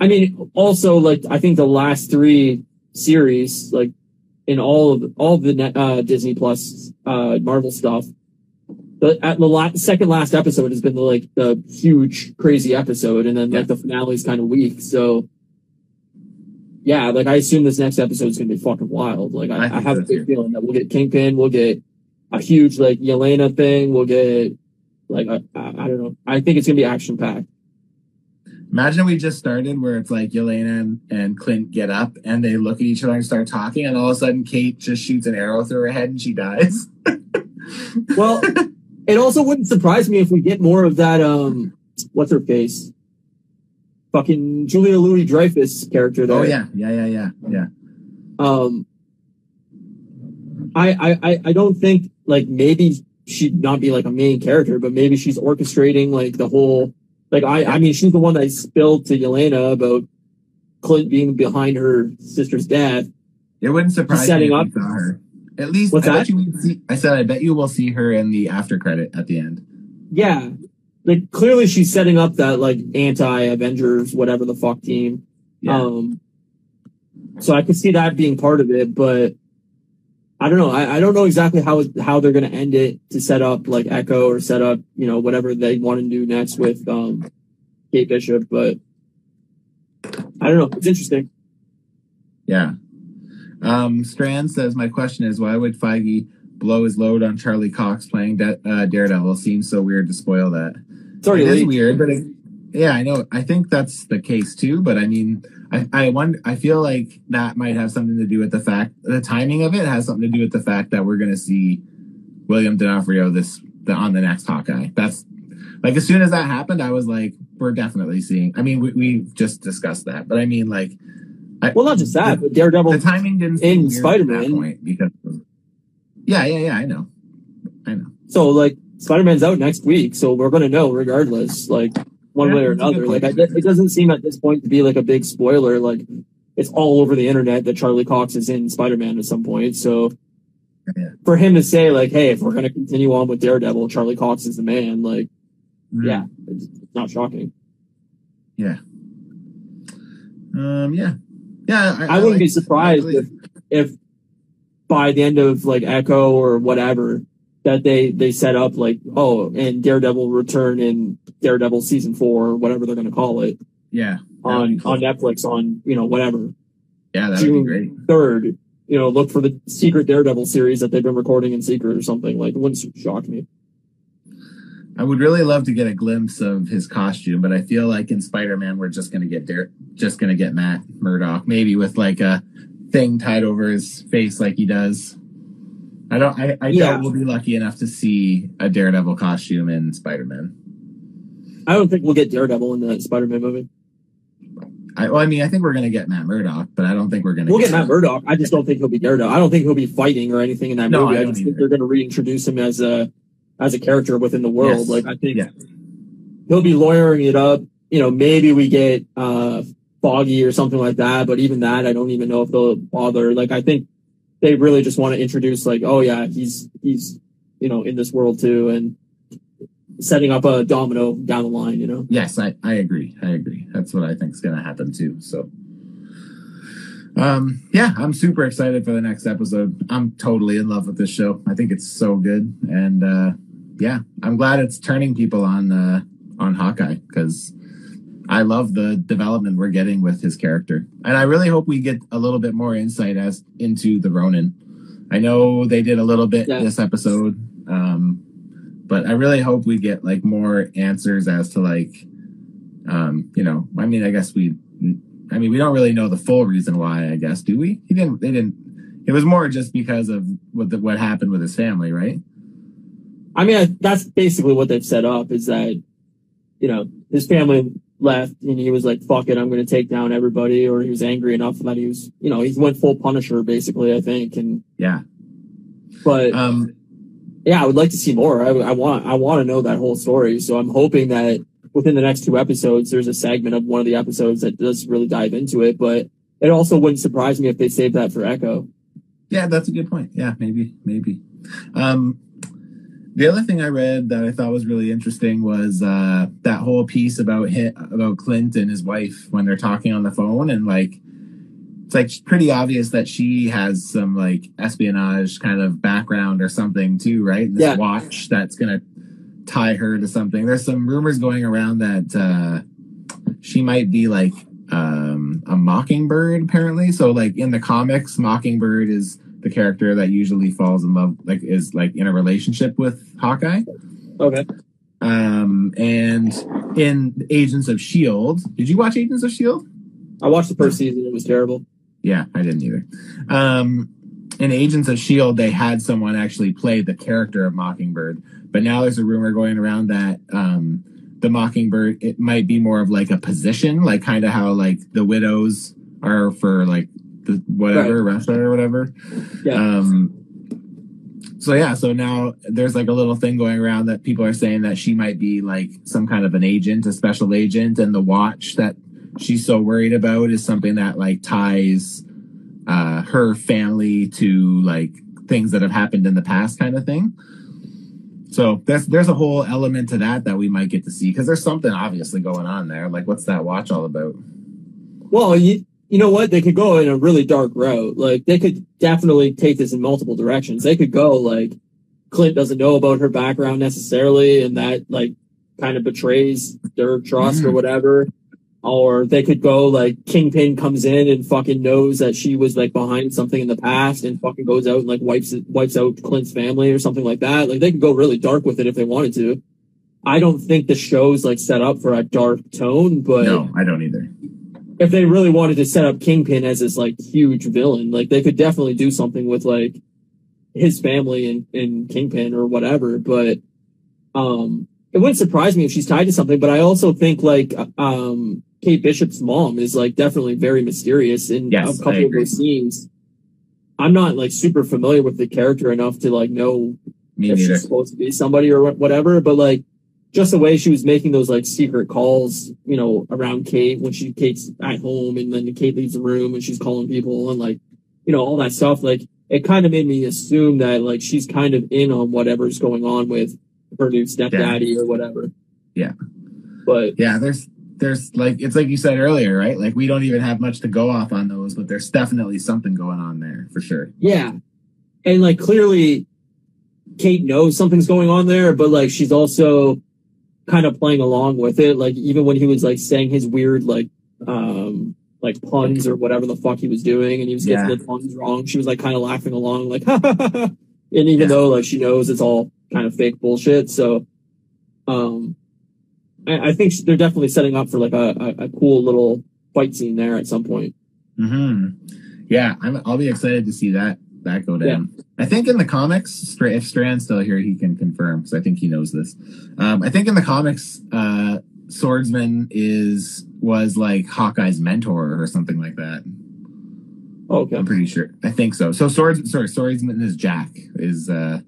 I mean, also like I think the last three series, like in all of all of the uh, Disney Plus uh, Marvel stuff, the at the la- second last episode has been the like the huge crazy episode, and then like the finale's kind of weak. So. Yeah, like I assume this next episode is gonna be fucking wild. Like I I, I, have a big feeling that we'll get Kingpin, we'll get a huge like Yelena thing, we'll get like I, I, I don't know. I think it's gonna be action packed. Imagine we just started where it's like Yelena and, and Clint get up and they look at each other and start talking, and all of a sudden Kate just shoots an arrow through her head and she dies. Well, it also wouldn't surprise me if we get more of that. Um, what's her face? Fucking Julia Louis Dreyfus character there. oh yeah, yeah, yeah, yeah, yeah. Um, I, I, I, I don't think like maybe she'd not be like a main character, but maybe she's orchestrating like the whole. Like I, I mean, she's the one that I spilled to Yelena about Clint being behind her sister's death. It wouldn't surprise Setting me up. if we saw her. At least What's I bet you see. I said I bet you will see her in the after credit at the end. Yeah. Like clearly she's setting up that like anti Avengers, whatever the fuck team. Yeah. Um, so I could see that being part of it, but I don't know. I, I don't know exactly how how they're going to end it to set up like Echo or set up you know whatever they want to do next with um Kate Bishop, but I don't know. It's interesting. Yeah. Um, Strand says, My question is, why would Feige blow his load on Charlie Cox playing Da- uh, Daredevil? Seems so weird to spoil that. It's already it is leaked. weird, but it, yeah, I know. I think that's the case too. But I mean, I, I wonder. I feel like that might have something to do with the fact the timing of it has something to do with the fact that we're going to see William D'Onofrio this the, on the next Hawkeye. That's like as soon as that happened, I was like, we're definitely seeing. I mean, we, we just discussed that, but I mean, like, Well, not just that, but Daredevil. the timing didn't in Spider-Man- that point because. Yeah, yeah, yeah. I know. I know. So like Spider Man's out next week, so we're gonna know regardless, like one Yeah, way or that's a good another. Like I, it doesn't seem at this point to be like a big spoiler. Like it's all over the internet that Charlie Cox is in Spider Man at some point. So Yeah. for him to say like, hey, if we're gonna continue on with Daredevil, Charlie Cox is the man. Like, Mm. yeah, it's not shocking. Yeah. Um. Yeah. Yeah. I, wouldn't be like- surprised I if if by the end of like Echo or whatever that they they set up like oh and Daredevil return in Daredevil season four or whatever they're gonna call it. Yeah. on cool. on Netflix on you know whatever Yeah, that would be June great. third. You know, look for the secret Daredevil series that they've been recording in secret or something. Like, it wouldn't shock me. I would really love to get a glimpse of his costume, but I feel like in Spider-Man we're just gonna get Dare, just gonna get Matt Murdock, maybe with like a thing tied over his face like he does. I don't. I, I Yeah. doubt we'll be lucky enough to see a Daredevil costume in Spider-Man. I don't think we'll get Daredevil in the Spider-Man movie. I, well, I mean, I think we're gonna get Matt Murdock, but I don't think we're gonna. We'll get Matt Murdock. I just don't think he'll be Daredevil. I don't think he'll be fighting or anything in that No, movie. I I, don't think they're going to reintroduce him as a as a character within the world. Yes. Like, I think Yeah. he'll be lawyering it up. You know, maybe we get uh Foggy or something like that. But even that, I don't even know if they'll bother. Like, I think they really just want to introduce, like, oh yeah, he's he's you know in this world too, and setting up a domino down the line. You know, Yes, I, I agree. I agree. That's what I think is going to happen too. So, um, yeah, I'm super excited for the next episode. I'm totally in love with this show. I think it's so good, and uh, yeah, I'm glad it's turning people on uh, on Hawkeye because I love the development we're getting with his character, and I really hope we get a little bit more insight as into the Ronin. I know they did a little bit Yeah. this episode, um, but I really hope we get like more answers as to like, um, you know, I mean, I guess we, I mean, we don't really know the full reason why. I guess do we? He didn't. They didn't. It was more just because of what the, what happened with his family, right? I mean, I, that's basically what they've set up is that, you know, his family left and he was like, fuck it, I'm going to take down everybody. Or he was angry enough that he was, you know, he went full Punisher basically, I think. And, Yeah. but Um, yeah, I would like to see more. I, I want, I want to know that whole story. So I'm hoping that within the next two episodes, there's a segment of one of the episodes that does really dive into it. But it also wouldn't surprise me if they saved that for Echo. Yeah, that's a good point. Yeah, maybe, maybe. Um, the other thing I read that I thought was really interesting was uh, that whole piece about hit, about Clint and his wife when they're talking on the phone, and like it's like pretty obvious that she has some like espionage kind of background or something too, right? This Yeah. watch that's gonna tie her to something. There's some rumors going around that uh, she might be like um, a mockingbird, apparently. So like in the comics, Mockingbird is the character that usually falls in love, like is like in a relationship with Hawkeye. Okay. Um, and in Agents of Shield, did you watch Agents of Shield? I watched the first season. It was terrible. Yeah, I didn't either. Um, in Agents of Shield, they had someone actually play the character of Mockingbird, but now there's a rumor going around that um, the Mockingbird it might be more of like a position, like kind of how like the widows are for like the whatever Russia or whatever. Yeah. Um, so yeah, so now there's like a little thing going around that people are saying that she might be like some kind of an agent, a special agent, and the watch that she's so worried about is something that like ties uh, her family to like things that have happened in the past, kind of thing. So there's there's a whole element to that that we might get to see because there's something obviously going on there. Like, what's that watch all about? Well, you, you know what? They could go in a really dark route. Like they could definitely take this in multiple directions. They could go like Clint doesn't know about her background necessarily, and that like kind of betrays their trust or Mhm. whatever. Or they could go like Kingpin comes in and fucking knows that she was like behind something in the past and fucking goes out and like wipes it, wipes out Clint's family or something like that. Like they could go really dark with it if they wanted to. I don't think the show's like set up for a dark tone, but No, I don't either. If they really wanted to set up Kingpin as this like huge villain, like they could definitely do something with like his family and, and Kingpin or whatever. But um it wouldn't surprise me if she's tied to something, but I also think like um Kate Bishop's mom is like definitely very mysterious in Yes, a couple of those scenes. I'm not like super familiar with the character enough to like know Me if neither. she's supposed to be somebody or whatever, but like just the way she was making those like secret calls, you know, around Kate when she Kate's at home and then Kate leaves the room and she's calling people and like, you know, all that stuff. Like it kind of made me assume that like she's kind of in on whatever's going on with her new stepdaddy or whatever. Yeah. But Yeah, there's there's like it's like you said earlier, right? Like we don't even have much to go off on those, but there's definitely something going on there for sure. yeah. And like clearly Kate knows something's going on there, but like she's also kind of playing along with it. Like even when he was like saying his weird like um like puns or whatever the fuck he was doing and he was getting Yeah. the puns wrong, she was like kind of laughing along like and even Yeah. though like she knows it's all kind of fake bullshit. So um I, I think they're definitely setting up for like a, a, a cool little fight scene there at some point. hmm Yeah, I'm, I'll be excited to see that that go down. I think in the comics, if Strand's still here, he can confirm because I think he knows this. Um, I think in the comics, uh, Swordsman is was like Hawkeye's mentor or something like that. Oh, okay. I'm pretty sure. I think so. So swords, sorry, swordsman is Jack. Is uh,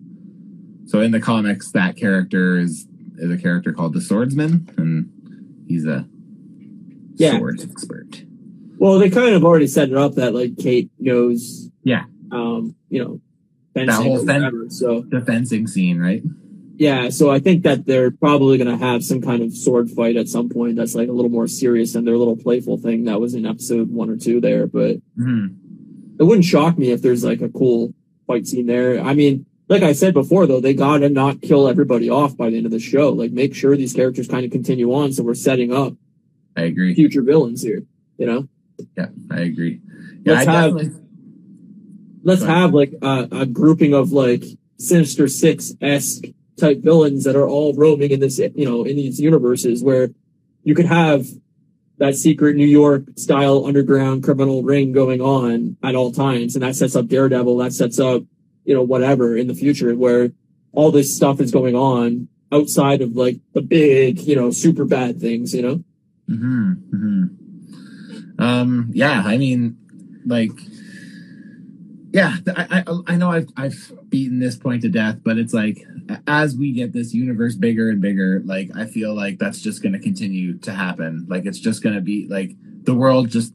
so in the comics that character is is a character called the Swordsman, and he's a Yeah. sword expert. Well, they kind of already set it up that like Kate knows. Yeah. Um, you know, fencing whole fen- whatever. So The fencing scene, right? yeah, so I think that they're probably going to have some kind of sword fight at some point that's like a little more serious than their little playful thing that was in episode one or two there. But hmm it wouldn't shock me if there's like a cool fight scene there. I mean, like I said before, though, they gotta not kill everybody off by the end of the show. Like, make sure these characters kind of continue on, so we're setting up I agree. future villains here. You know, Yeah, I agree. Yeah, Let's I have- let's ahead. have like a, a grouping of like Sinister Six esque type villains that are all roaming in this, you know, in these universes where you could have that secret New York style underground criminal ring going on at all times, and that sets up Daredevil. That sets up, you know, whatever in the future where all this stuff is going on outside of like the big, you know, super bad things. You know, hmm hmm Um, yeah, I mean, like, yeah, I, I, I know I've, I've beaten this point to death, but it's like, as we get this universe bigger and bigger, like, I feel like that's just going to continue to happen. Like, it's just going to be like the world just,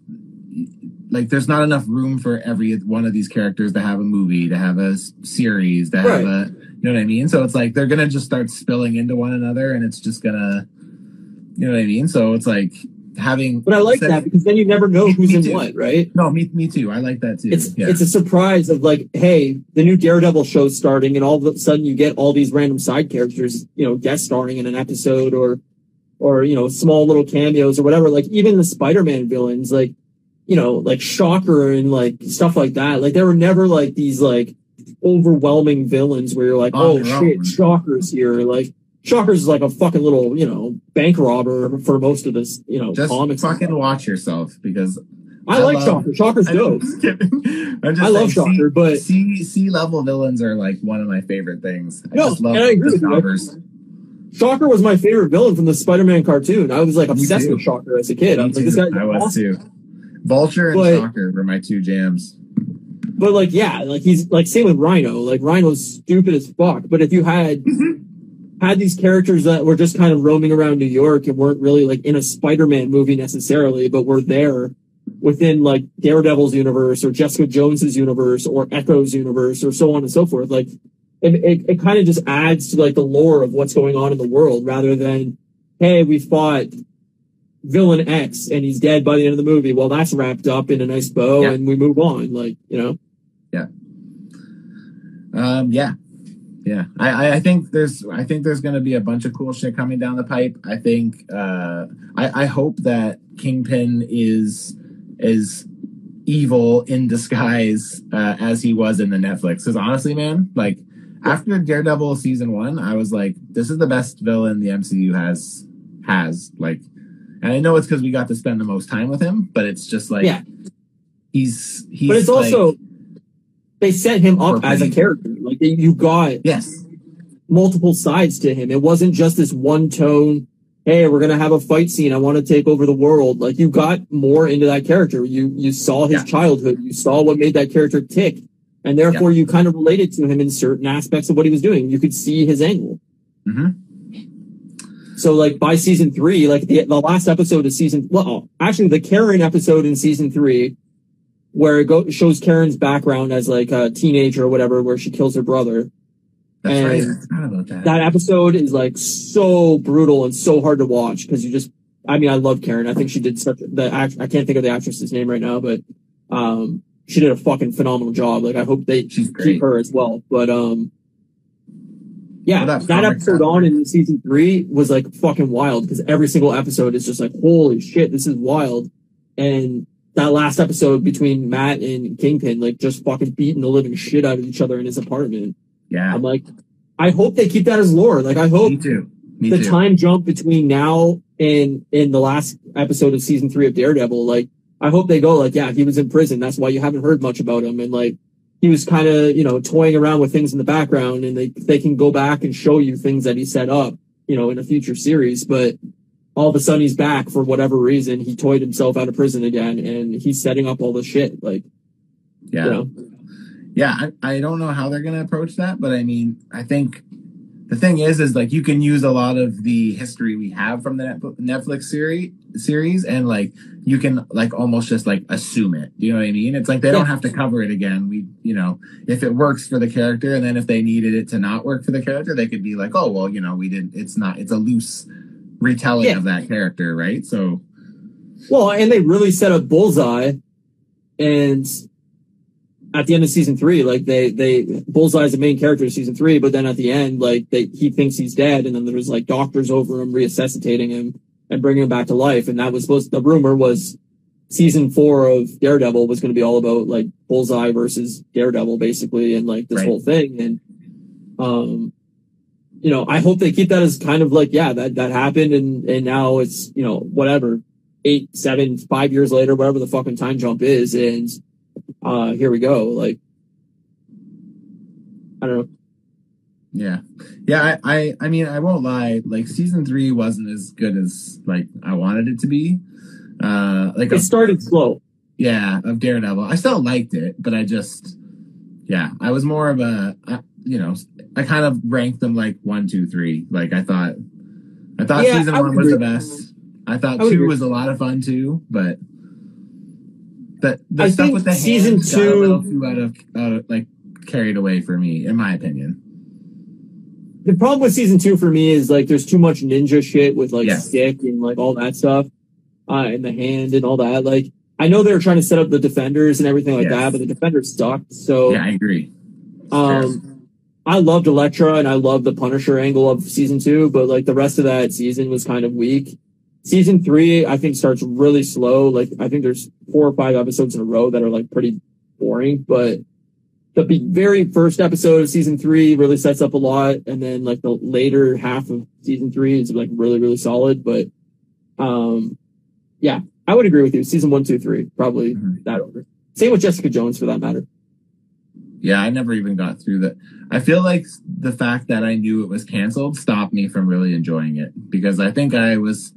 like, there's not enough room for every one of these characters to have a movie, to have a series, to have Right. a, you know what I mean? So it's like they're going to just start spilling into one another and it's just going to, you know what I mean? So it's like having. but I like that because then you never know who's in too. what, right? No, me, me too. I like that too. It's yeah. it's a surprise of like, hey, the new Daredevil show's starting, and all of a sudden you get all these random side characters, you know, guest starring in an episode or or you know, small little cameos or whatever. Like even the Spider-Man villains, like you know, like Shocker and like stuff like that. Like there were never like these like overwhelming villains where you're like, On oh, oh shit. Shocker's here. Like Shocker's like a fucking little, you know, bank robber for most of this, you know, just comics. fucking watch yourself because I, I like love- Shocker. Shocker's I'm dope. just kidding. I'm just I love Shocker, but C C level villains are like one of my favorite things. I No, just love and I agree you. Shocker was my favorite villain from the Spider-Man cartoon. I was like obsessed with Shocker as a kid. I Me was like, this too. guy's I was awesome. too. Vulture and But- Shocker were my two jams. But like, yeah, like he's like same with Rhino. Like Rhino's stupid as fuck. But if you had mm-hmm. Had these characters that were just kind of roaming around New York and weren't really like in a Spider-Man movie necessarily, but were there within like Daredevil's universe or Jessica Jones's universe or Echo's universe or so on and so forth, like it, it, it kind of just adds to like the lore of what's going on in the world rather than, hey, we fought villain X and he's dead by the end of the movie. Well, that's wrapped up in a nice bow Yeah. and we move on. Like, you know, Yeah. Um, yeah, yeah. I, I, think there's, I think there's going to be a bunch of cool shit coming down the pipe. I think, uh, I, I hope that Kingpin is is evil in disguise uh, as he was in the Netflix. Because honestly, man, like after Daredevil season one, I was like, this is the best villain the MCU has has. Like, and I know it's because we got to spend the most time with him, but it's just like, Yeah. he's he's. but it's like- also they set him up as a character. Like you got yes. multiple sides to him. It wasn't just this one tone. Hey, we're gonna have a fight scene. I want to take over the world. Like you got more into that character. You you saw his Yeah. childhood. You saw what made that character tick, and therefore you kind of related to him in certain aspects of what he was doing. You could see his angle. hmm So like by season three, like the, the last episode of season, well, actually the Karen episode in season three, where it go, shows Karen's background as like a teenager or whatever, where she kills her brother. That's And right. I forgot about that. That episode is like so brutal and so hard to watch because you just, I mean, I love Karen. I think she did such the act. I can't think of the actress's name right now, but um, she did a fucking phenomenal job. Like I hope they She's great. keep her as well. But um, yeah, Well, that that episode on in season three was like fucking wild because every single episode is just like, holy shit, this is wild. And that last episode between Matt and Kingpin, like just fucking beating the living shit out of each other in his apartment. Yeah. I'm like, I hope they keep that as lore. Like I hope Me too. Me the too. time jump between now and in the last episode of season three of Daredevil, like I hope they go like, yeah, he was in prison. That's why you haven't heard much about him. And like he was kind of, you know, toying around with things in the background and they, they can go back and show you things that he set up, you know, in a future series. But all of a sudden he's back for whatever reason. He toyed himself out of prison again and he's setting up all the shit. Like, yeah. you know, Yeah. I, I don't know how they're going to approach that, but I mean, I think the thing is, is like you can use a lot of the history we have from the Netflix series series and like you can like almost just like assume it. You know what I mean? It's like they don't have to cover it again. We, you know, if it works for the character and then if they needed it to not work for the character, they could be like, oh, well, you know, we didn't, it's not, it's a loose retelling Yeah. of that character. Right. So, Well, and they really set up Bullseye, and at the end of season three, like they they Bullseye's the main character of season three, but then at the end, like they he thinks he's dead, and then there's like doctors over him resuscitating him and bringing him back to life, and that was supposed. The rumor was season four of Daredevil was going to be all about like Bullseye versus Daredevil, basically, and like this Right. whole thing, and um, you know, I hope they keep that as kind of like yeah, that that happened, and and now it's you know whatever eight, seven, five years later, whatever the fucking time jump is, and uh here we go. Like I don't know. Yeah, yeah. I, I, I mean, I won't lie. Like season three wasn't as good as like I wanted it to be. Uh, like It started slow. yeah, of Daredevil. I still liked it, but I just, yeah, I was more of a, I, you know, I kind of ranked them like one, two, three. Like I thought, I thought Yeah, season I one was the best. I thought I two was a lot of fun too, but the the I stuff with the season hands got a two- little too out of, out of like carried away for me, in my opinion. The problem with season two for me is like there's too much ninja shit with like Yes. stick and like all that stuff, uh, and the hand and all that. Like I know they were trying to set up the defenders and everything like Yes. that, but the defenders sucked. So Yeah, I agree. um, I loved Elektra and I loved the Punisher angle of season two, but like the rest of that season was kind of weak. Season three, I think starts really slow. Like I think there's four or five episodes in a row that are like pretty boring, but the very first episode of season three really sets up a lot. And then like the later half of season three is like really, really solid. But, um, yeah, I would agree with you. Season one, two, three, probably Mhm. that order. Same with Jessica Jones for that matter. Yeah, I never even got through that. I feel like the fact that I knew it was canceled stopped me from really enjoying it because I think I was,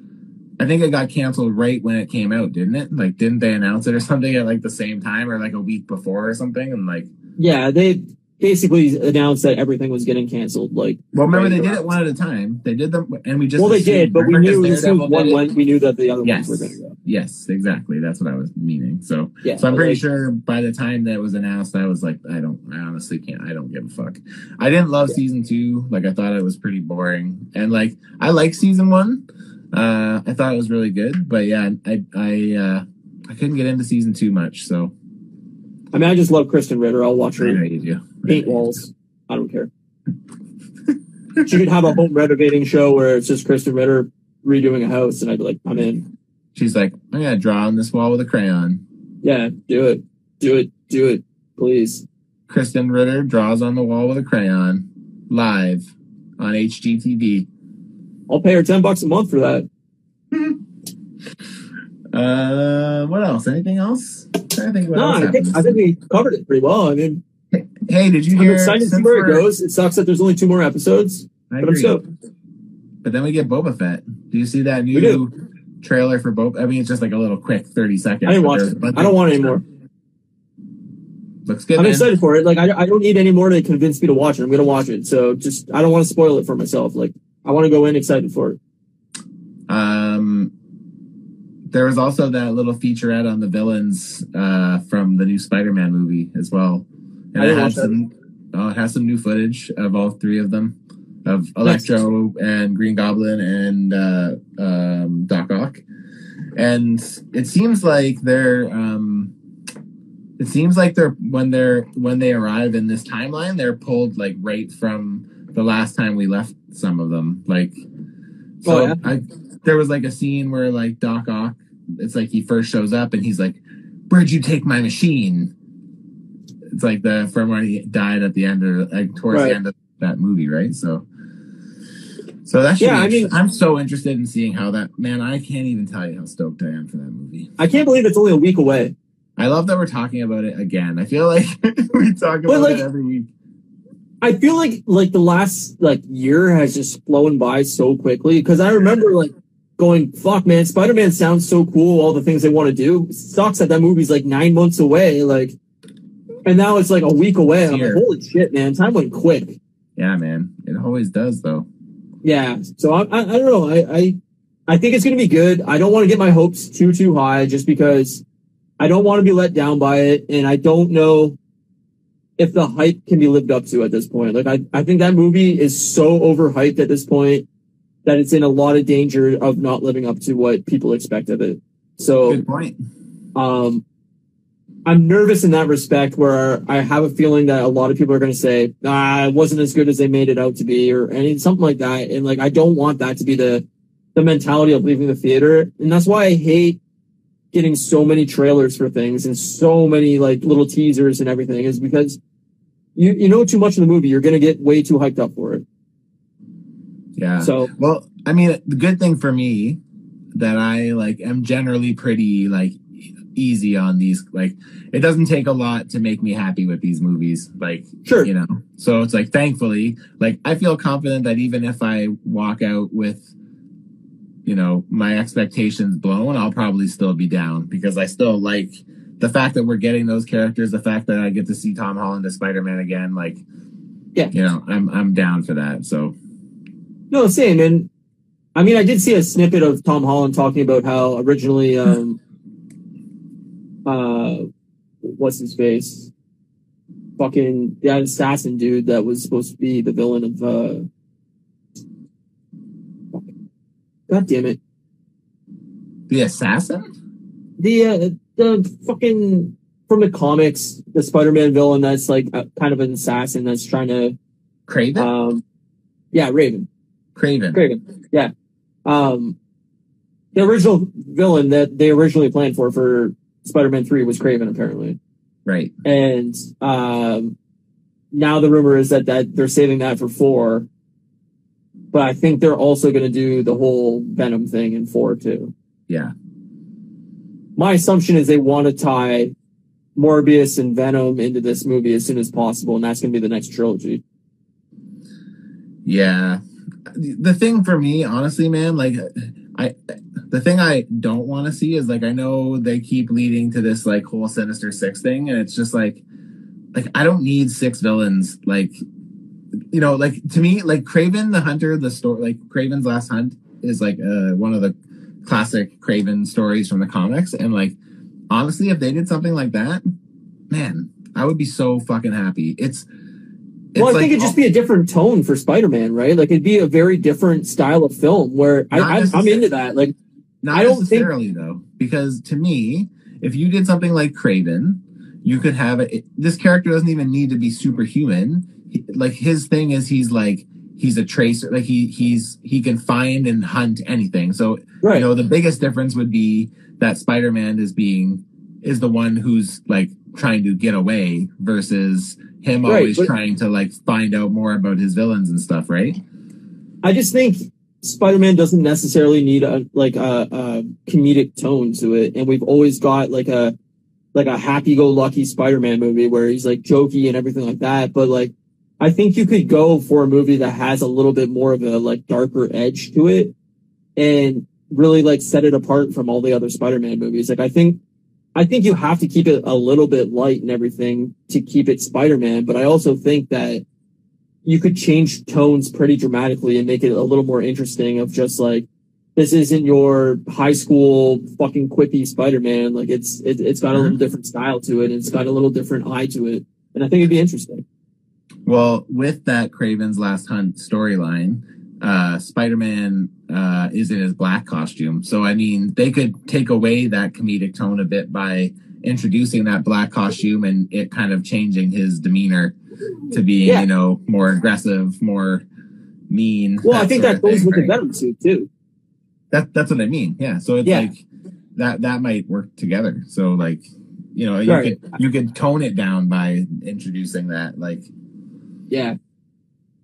I think it got canceled right when it came out, didn't it? Like, didn't they announce it or something at like the same time or like a week before or something? And like, Yeah, they basically announced that everything was getting canceled. Like, well, remember right they did it one at a time. They did them, and we just well, they did, but we knew 'cause as soon as one went, we knew that the other Yes. ones were going to go. Yes, exactly. That's what I was meaning. So, Yeah, so I'm pretty like, sure by the time that was announced, I was like, I don't, I honestly can't, I don't give a fuck. I didn't love Yeah. season two. Like, I thought it was pretty boring. And like, I like season one. Uh, I thought it was really good, but yeah, I, I, uh, I couldn't get into season two much. So I mean, I just love Krysten Ritter. I'll watch I know her you do. paint walls. I don't care. she could have a home renovating show where it's just Krysten Ritter redoing a house, and I'd be like, I'm in. She's like, I'm gonna draw on this wall with a crayon. Yeah, do it, do it, do it, please. Krysten Ritter draws on the wall with a crayon live on HGTV. I'll pay her ten bucks a month for that. Uh, what else? Anything else? I'm to think No, I think. I think we covered it pretty well. I mean, Hey, did you I'm hear? excited to see where it goes. It sucks that there's only two more episodes, I but I'm agree. stoked. But then we get Boba Fett. Do you see that new. Trailer for both. I mean, it's just like a little quick thirty seconds. I didn't watch it. I don't want any more. Looks good. I'm man. excited for it. Like I, I don't need any more to convince me to watch it. I'm gonna watch it. So just I don't want to spoil it for myself. Like I want to go in excited for it. Um, there was also that little featurette on the villains uh, from the new Spider-Man movie as well, and I it has some. Oh, it has some new footage of all three of them, of Electro and Green Goblin and uh, um, Doc Ock, and it seems like they're. Um, it seems like they're when they're when they arrive in this timeline, they're pulled like right from the last time we left some of them. Like, so Oh, yeah? I there was like a scene where like Doc Ock, it's like he first shows up and he's like, "Where'd you take my machine?" It's like the from where he died at the end of like towards Right. the end of that movie, right? So, so that's Yeah, I mean, I'm so interested in seeing how that man. I can't even tell you how stoked I am for that movie. I can't believe it's only a week away. I love that we're talking about it again. I feel like we talk about like- it every week. I feel like like the last like year has just flown by so quickly because I remember like going, "Fuck, man, Spider Man sounds so cool. All the things they want to do sucks that that movie's like nine months away. Like, and now it's like a week away. I'm like, holy shit, man, time went quick. Yeah, man. It always does, though. Yeah. So I, I, I don't know. I, I, I think it's going to be good. I don't want to get my hopes too, too high just because I don't want to be let down by it. And I don't know if the hype can be lived up to at this point. Like, I, I think that movie is so overhyped at this point that it's in a lot of danger of not living up to what people expect of it. So, Good point. um, I'm nervous in that respect where I have a feeling that a lot of people are going to say, ah, it wasn't as good as they made it out to be or any, something like that. And like, I don't want that to be the, the mentality of leaving the theater. And that's why I hate getting so many trailers for things and so many like little teasers and everything is because you, you know too much of the movie. You're going to get way too hyped up for it. Yeah. So, well, I mean, the good thing for me that I like am generally pretty like easy on these. Like, it doesn't take a lot to make me happy with these movies. Like, Sure. you know. So it's like, thankfully, like I feel confident that even if I walk out with, you know, my expectations blown, I'll probably still be down because I still like the fact that we're getting those characters, the fact that I get to see Tom Holland as Spider Man again. Like, Yeah. you know, I'm I'm down for that. So No, same. And I mean, I did see a snippet of Tom Holland talking about how originally, um, uh, what's his face? Fucking that assassin dude that was supposed to be the villain of, uh, God damn it. the assassin. The, uh, the fucking, from the comics, the Spider-Man villain that's like a, kind of an assassin that's trying to, Kraven? um, yeah, Raven. Kraven. Kraven. Yeah. Um, the original villain that they originally planned for for Spider-Man 3 was Kraven, apparently. Right. And um, now the rumor is that, that they're saving that for 4. But I think they're also going to do the whole Venom thing in 4 too. Yeah. My assumption is they want to tie Morbius and Venom into this movie as soon as possible, and that's going to be the next trilogy. Yeah. The thing for me, honestly, man, like I the thing I don't want to see is like I know they keep leading to this like whole Sinister Six thing, and it's just like like I don't need six villains. Like you know, like to me, like Kraven the Hunter, the story like Kraven's Last Hunt is like uh one of the classic Kraven stories from the comics. And like honestly, if they did something like that, man, I would be so fucking happy. It's well, I like- think it'd just be a different tone for Spider-Man, right? Like it'd be a very different style of film where I, I, I'm into that. Like, Not I don't think- necessarily though, because to me, if you did something like Kraven, you could have it. This character doesn't even need to be superhuman. He, like his thing is, he's like he's a tracer. Like he he's he can find and hunt anything. So right? you know the biggest difference would be that Spider-Man is being is the one who's like trying to get away versus him Right, always but- trying to like find out more about his villains and stuff, right? I just think Spider-Man doesn't necessarily need a like a, a comedic tone to it, and we've always got like a like a happy-go-lucky Spider-Man movie where he's like jokey and everything like that. But like, I think you could go for a movie that has a little bit more of a like darker edge to it, and really like set it apart from all the other Spider-Man movies. Like, I think. I think you have to keep it a little bit light and everything to keep it Spider-Man, but I also think that you could change tones pretty dramatically and make it a little more interesting of just like this isn't your high school fucking quippy Spider-Man. Like it's it, it's got a little different style to it. And it's got a little different eye to it, and I think it'd be interesting. Well, with that Kraven's Last Hunt storyline, uh, Spider-Man uh, is in his black costume. So, I mean, they could take away that comedic tone a bit by introducing that black costume and it kind of changing his demeanor to being, Yeah. you know, more aggressive, more mean. Well, I think that goes thing, with the right? Venom suit too. That, that's what I mean. Yeah. So it's Yeah. like that, that might work together. So, like, you know, you Right. could, you could tone it down by introducing that, like, Yeah.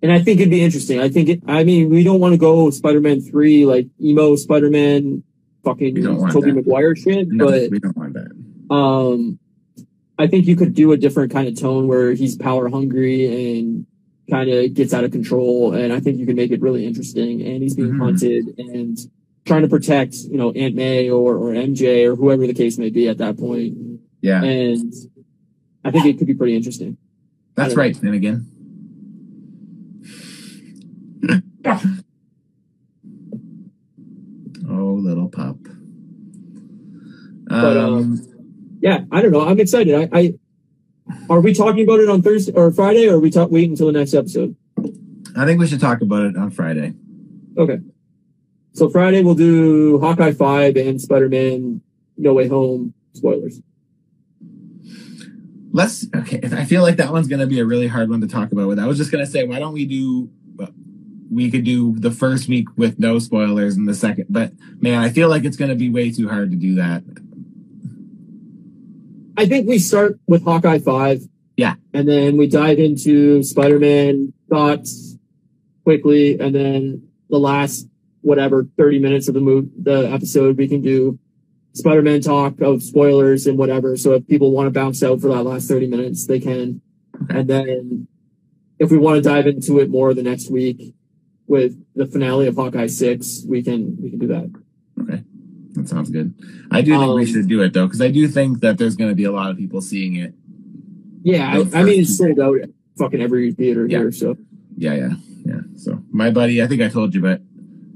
And I think it'd be interesting. I think it, I mean, we don't want to go Spider-Man 3, like emo Spider-Man, fucking Tobey. Maguire shit, no, but we don't want that. Um, I think you could do a different kind of tone where he's power hungry and kind of gets out of control. And I think you can make it really interesting. And he's being Mhm. hunted and trying to protect, you know, Aunt May or, or MJ or whoever the case may be at that point. Yeah. And I think it could be pretty interesting. That's right, right, Finnegan. oh, little pup. But, Um, um, Yeah, I don't know. I'm excited. I, I are we talking about it on Thursday or Friday, or are we talk wait until the next episode? I think we should talk about it on Friday. Okay. So Friday we'll do Hawkeye five and Spider Man No Way Home spoilers. let's okay. I feel like that one's gonna be a really hard one to talk about. With I was just gonna say, why don't we do? We could do the first week with no spoilers and the second, but man, I feel like it's gonna be way too hard to do that. I think we start with Hawkeye five. Yeah. And then we dive into Spider Man thoughts quickly, and then the last whatever thirty minutes of the move the episode we can do Spider Man talk of spoilers and whatever. So if people want to bounce out for that last thirty minutes, they can. And then if we want to dive into it more the next week with the finale of Hawkeye six, we can we can do that. Okay, that sounds good. I do think we Um, should do it though, because I do think that there's going to be a lot of people seeing it. Yeah, I, I mean it's sold out at fucking every theater Yeah. here. So Yeah, yeah, yeah. So my buddy, I think I told you, but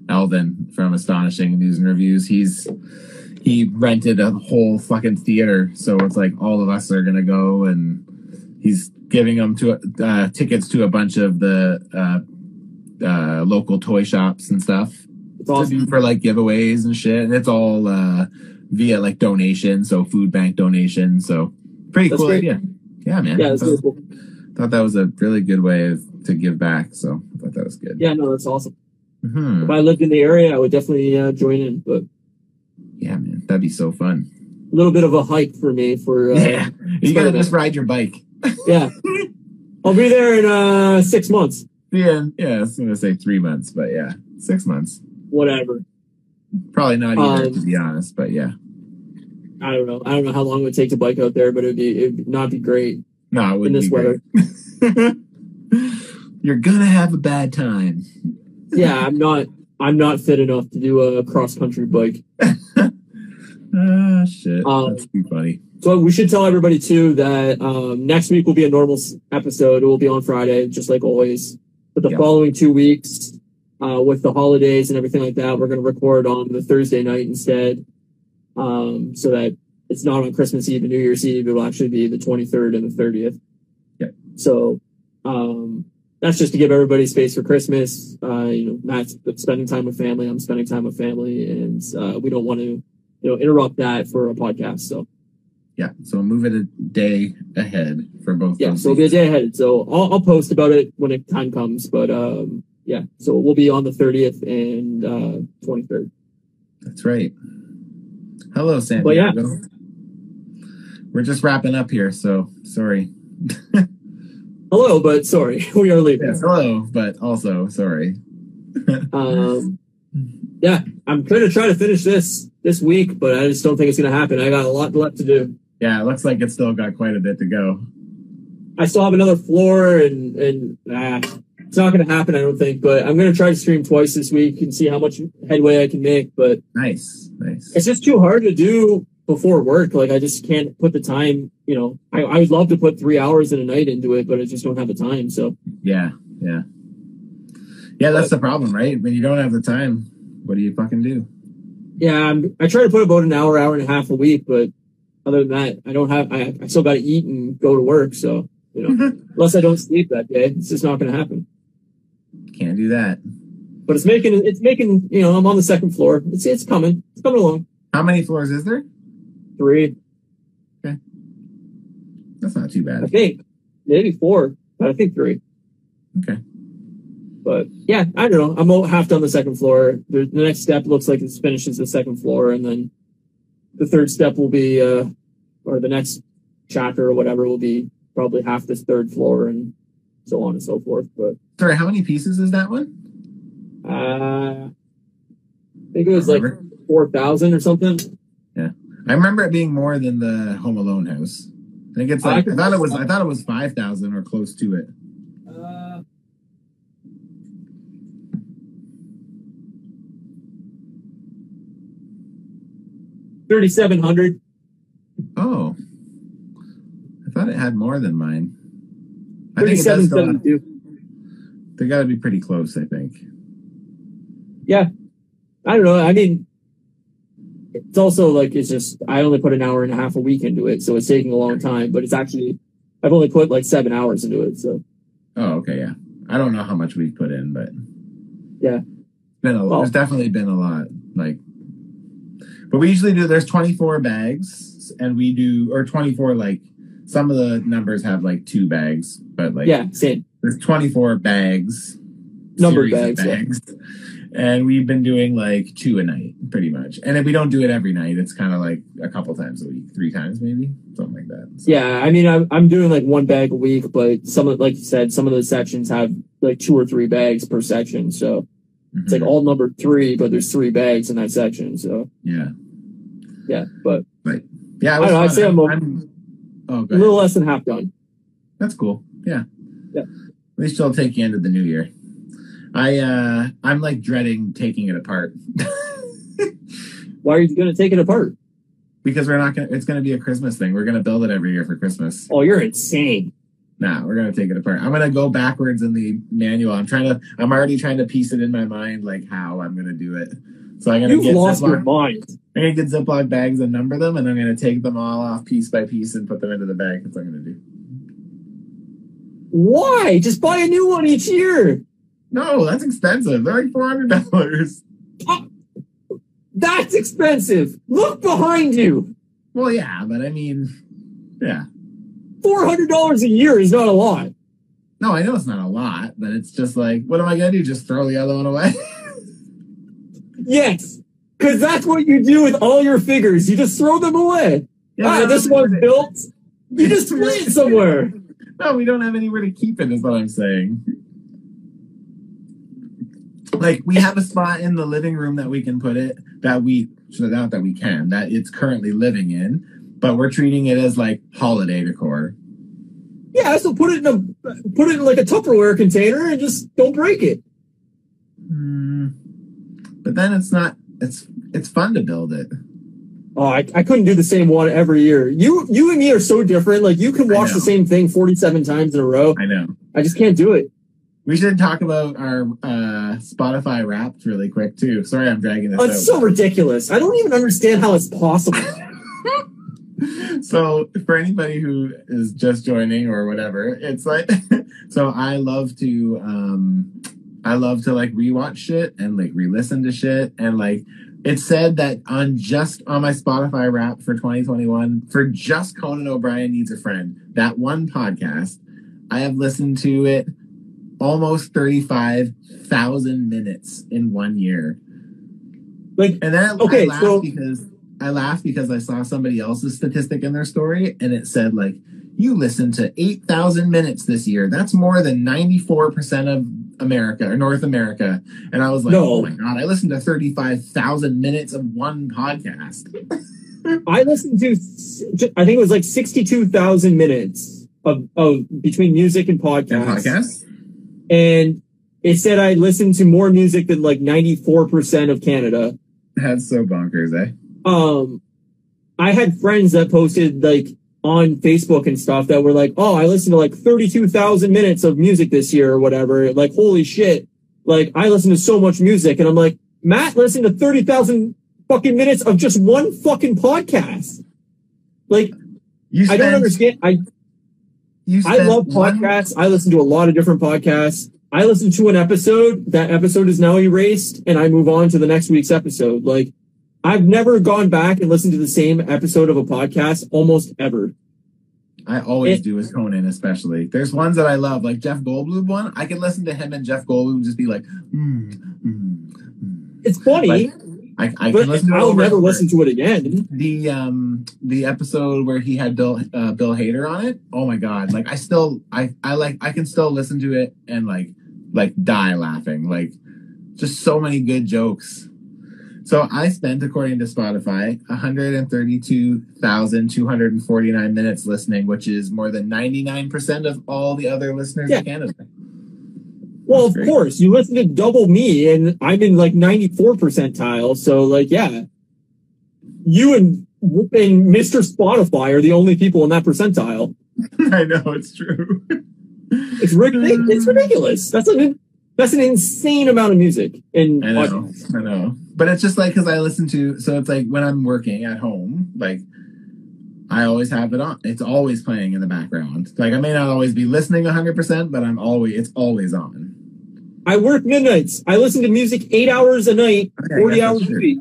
Alvin from Astonishing News and Reviews, he's he rented a whole fucking theater, so it's like all of us are gonna go, and he's giving them to uh, tickets to a bunch of the uh, uh, local toy shops and stuff. It's do for like giveaways and shit. And it's all uh, via like donation, so food bank donation. So pretty That's cool great. idea. Yeah, man. Yeah, that's thought, really cool. thought that was a really good way of, to give back. So I thought that was good. Yeah, no, that's awesome. Mhm. If I lived in the area, I would definitely uh, join in. But Yeah, man. That'd be so fun. a little bit of a hike for me. For uh, yeah. You gotta just ride your bike. yeah. I'll be there in uh, six months. Yeah, yeah. I was gonna say three months, but yeah, six months. Whatever. Probably not either, Um, to be honest. But yeah, I don't know. I don't know how long it would take to bike out there, but it'd be it'd not be great no, it in wouldn't this weather. You're gonna have a bad time. yeah, I'm not. I'm not fit enough to do a cross country bike. Ah, shit. Um, That's too funny. So we should tell everybody too that um, next week will be a normal episode. It will be on Friday, just like always. But the Yeah. following two weeks, uh, with the holidays and everything like that, we're going to record on the Thursday night instead, um, so that it's not on Christmas Eve and New Year's Eve. It will actually be the 23rd and the 30th. Yeah. So um, that's just to give everybody space for Christmas. Uh, you know, Matt's spending time with family. I'm spending time with family, and uh, we don't want to, you know, interrupt that for a podcast. So. Yeah, so move it a day ahead for both. Yeah, so it'll be a day ahead. So I'll, I'll post about it when it time comes. But um, yeah, so we'll be on the 30th and uh, 23rd. That's right. Hello, San But yeah. We're just wrapping up here, so sorry. Hello, but sorry, we are leaving. Yes, hello, but also sorry. Um, yeah, I'm going to try to finish this this week, but I just don't think it's going to happen. I got a lot left to do. Yeah, it looks like it's still got quite a bit to go. I still have another floor, and and ah, it's not going to happen. I don't think, but I'm going to try to stream twice this week and see how much headway I can make. But Nice, nice. it's just too hard to do before work. Like I just can't put the time. You know, I, I would love to put three hours in a night into it, but I just don't have the time. So Yeah, yeah. Yeah, that's the problem, right? When you don't have the time, what do you fucking do? yeah, I'm, I try to put about an hour, hour and a half a week, but other than that, I don't have. I, I still got to eat and go to work. So you know, unless I don't sleep that day, it's just not going to happen. Can't do that. But it's making it's making you know I'm on the second floor. It's it's coming. It's coming along. How many floors is there? Three, Okay. That's not too bad. I think, maybe four, but I think three. Okay. But yeah, I don't know. I'm half done the second floor. The, the next step looks like it finishes the second floor, and then the third step will be, uh, or the next chapter or whatever will be probably half this third floor, and so on and so forth. But Sorry, how many pieces is that one? uh, I think it was like four thousand or something. Yeah, I remember it being more than the Home Alone house. I think it's like I could- thought it was I thought it was five thousand or close to it. Uh, Thirty-seven hundred. Oh, I thought it had more than mine. I think it Thirty-seven does. Still have, seventy-two. they got to be pretty close. I think. Yeah. I don't know. I mean, it's also like it's just I only put an hour and a half a week into it, so it's taking a long time. But it's actually I've only put like seven hours into it. So Oh, okay, yeah. I don't know how much we've put in, but Yeah. Been a Well- there's definitely been a lot. Like, but we usually do. There's 24 bags, and we do or 24 like some of the numbers have like two bags, but like Yeah, same. there's 24 bags, Numbered series of bags, yeah. and we've been doing like two a night, pretty much. And if we don't do it every night, it's kind of like a couple times a week, three times maybe, something like that. So, Yeah, I mean, I'm, I'm doing like one bag a week, but some of, like you said, some of the sections have like two or three bags per section. So mhm. it's like all number three, but there's three bags in that section. So yeah, yeah, but yeah. I was don't know, I'd say I'm I'm- oh, a little less than half done. That's cool. Yeah. Yeah. At least you'll take you into the new year. I uh I'm like dreading taking it apart. Why are you going to take it apart? because we're not gonna it's gonna be a Christmas thing. We're gonna build it every year for Christmas. Oh, you're insane. Nah, we're gonna take it apart. I'm gonna go backwards in the manual. I'm trying to I'm already trying to piece it in my mind like how I'm gonna do it. So I'm gonna You've get lost your Ziploc, mind. I'm gonna get Ziploc bags and number them and I'm gonna take them all off piece by piece and put them into the bag. That's what I'm gonna do. Why? Just buy a new one each year. No, that's expensive. They're like four hundred dollars. That's expensive. Look behind you. Well, yeah, but I mean, yeah. Four hundred dollars a year is not a lot. No, I know it's not a lot, but it's just like, what am I gonna do? Just throw the other one away? Yes, because that's what you do with all your figures. You just throw them away. Yeah, ah, this one's built. You just put it somewhere. No, we don't have anywhere to keep it. Is what I'm saying. Like we have a spot in the living room that we can put it. That we so not that we can that it's currently living in, but we're treating it as like holiday decor. Yeah, so put it in a put it in like a Tupperware container and just don't break it. Hmm. But then it's not. It's it's fun to build it. Oh, I, I couldn't do the same one every year. You you and me are so different. Like you can watch the same thing forty seven times in a row. I know. I just can't do it. We should talk about our uh, Spotify Wrapped really quick too. Sorry, I'm dragging this Oh, out. it's so ridiculous. I don't even understand how it's possible. so for anybody who is just joining or whatever, it's like so I love to um I love to like rewatch shit and like re-listen to shit and like it said that on just on my Spotify rap for 2021 for just Conan O'Brien needs a friend that one podcast I have listened to it almost 35,000 minutes in one year Like and then Okay, I laughed so- because I laughed because I saw somebody else's statistic in their story, and it said like you listened to eight thousand minutes this year. That's more than ninety four percent of America or North America. And I was like, No. oh my god, I listened to thirty five thousand minutes of one podcast. I listened to I think it was like sixty two thousand minutes of, of between music and podcasts. podcasts? And it said I listened to more music than like ninety four percent of Canada. That's so bonkers, eh? um I had friends that posted like on Facebook and stuff that were like, "Oh, I listened to like 32,000 minutes of music this year or whatever." Like, holy shit. Like, I listened to so much music and I'm like, "Matt listened to 30,000 fucking minutes of just one fucking podcast." Like, You I don't understand. I I love one- podcasts. I listen to a lot of different podcasts. I listen to an episode, that episode is now erased, and I move on to the next week's episode. Like, I've never gone back and listened to the same episode of a podcast almost ever. I always It- do as Conan, especially. There's ones that I love, like Jeff Goldblum one. I can listen to him and Jeff Goldblum just be like, mm, mm, mm. It's funny, Like, I, I can listen to I'll never listen to it again. the um the episode where he had Bill uh, Bill Hader on it. Oh my god! Like I still I I like I can still listen to it and like like die laughing. Like just so many good jokes. So I spent, according to Spotify, 132,249 minutes listening, which is more than 99% of all the other listeners Yeah. in Canada. Well, of course, you listen to double me, and I'm in like 94 percentile. So, like, yeah, you and and Mr. Spotify are the only people in that percentile. I know it's true. It's ridiculous. It's ridiculous. That's an that's an insane amount of music. And I know, I know. But it's just like because I listen to, so it's like when I'm working at home, like I always have it on. It's always playing in the background. Like I may not always be listening 100%, but I'm always, it's always on. I work midnights. I listen to music eight hours a night, Okay, forty hours that's a week.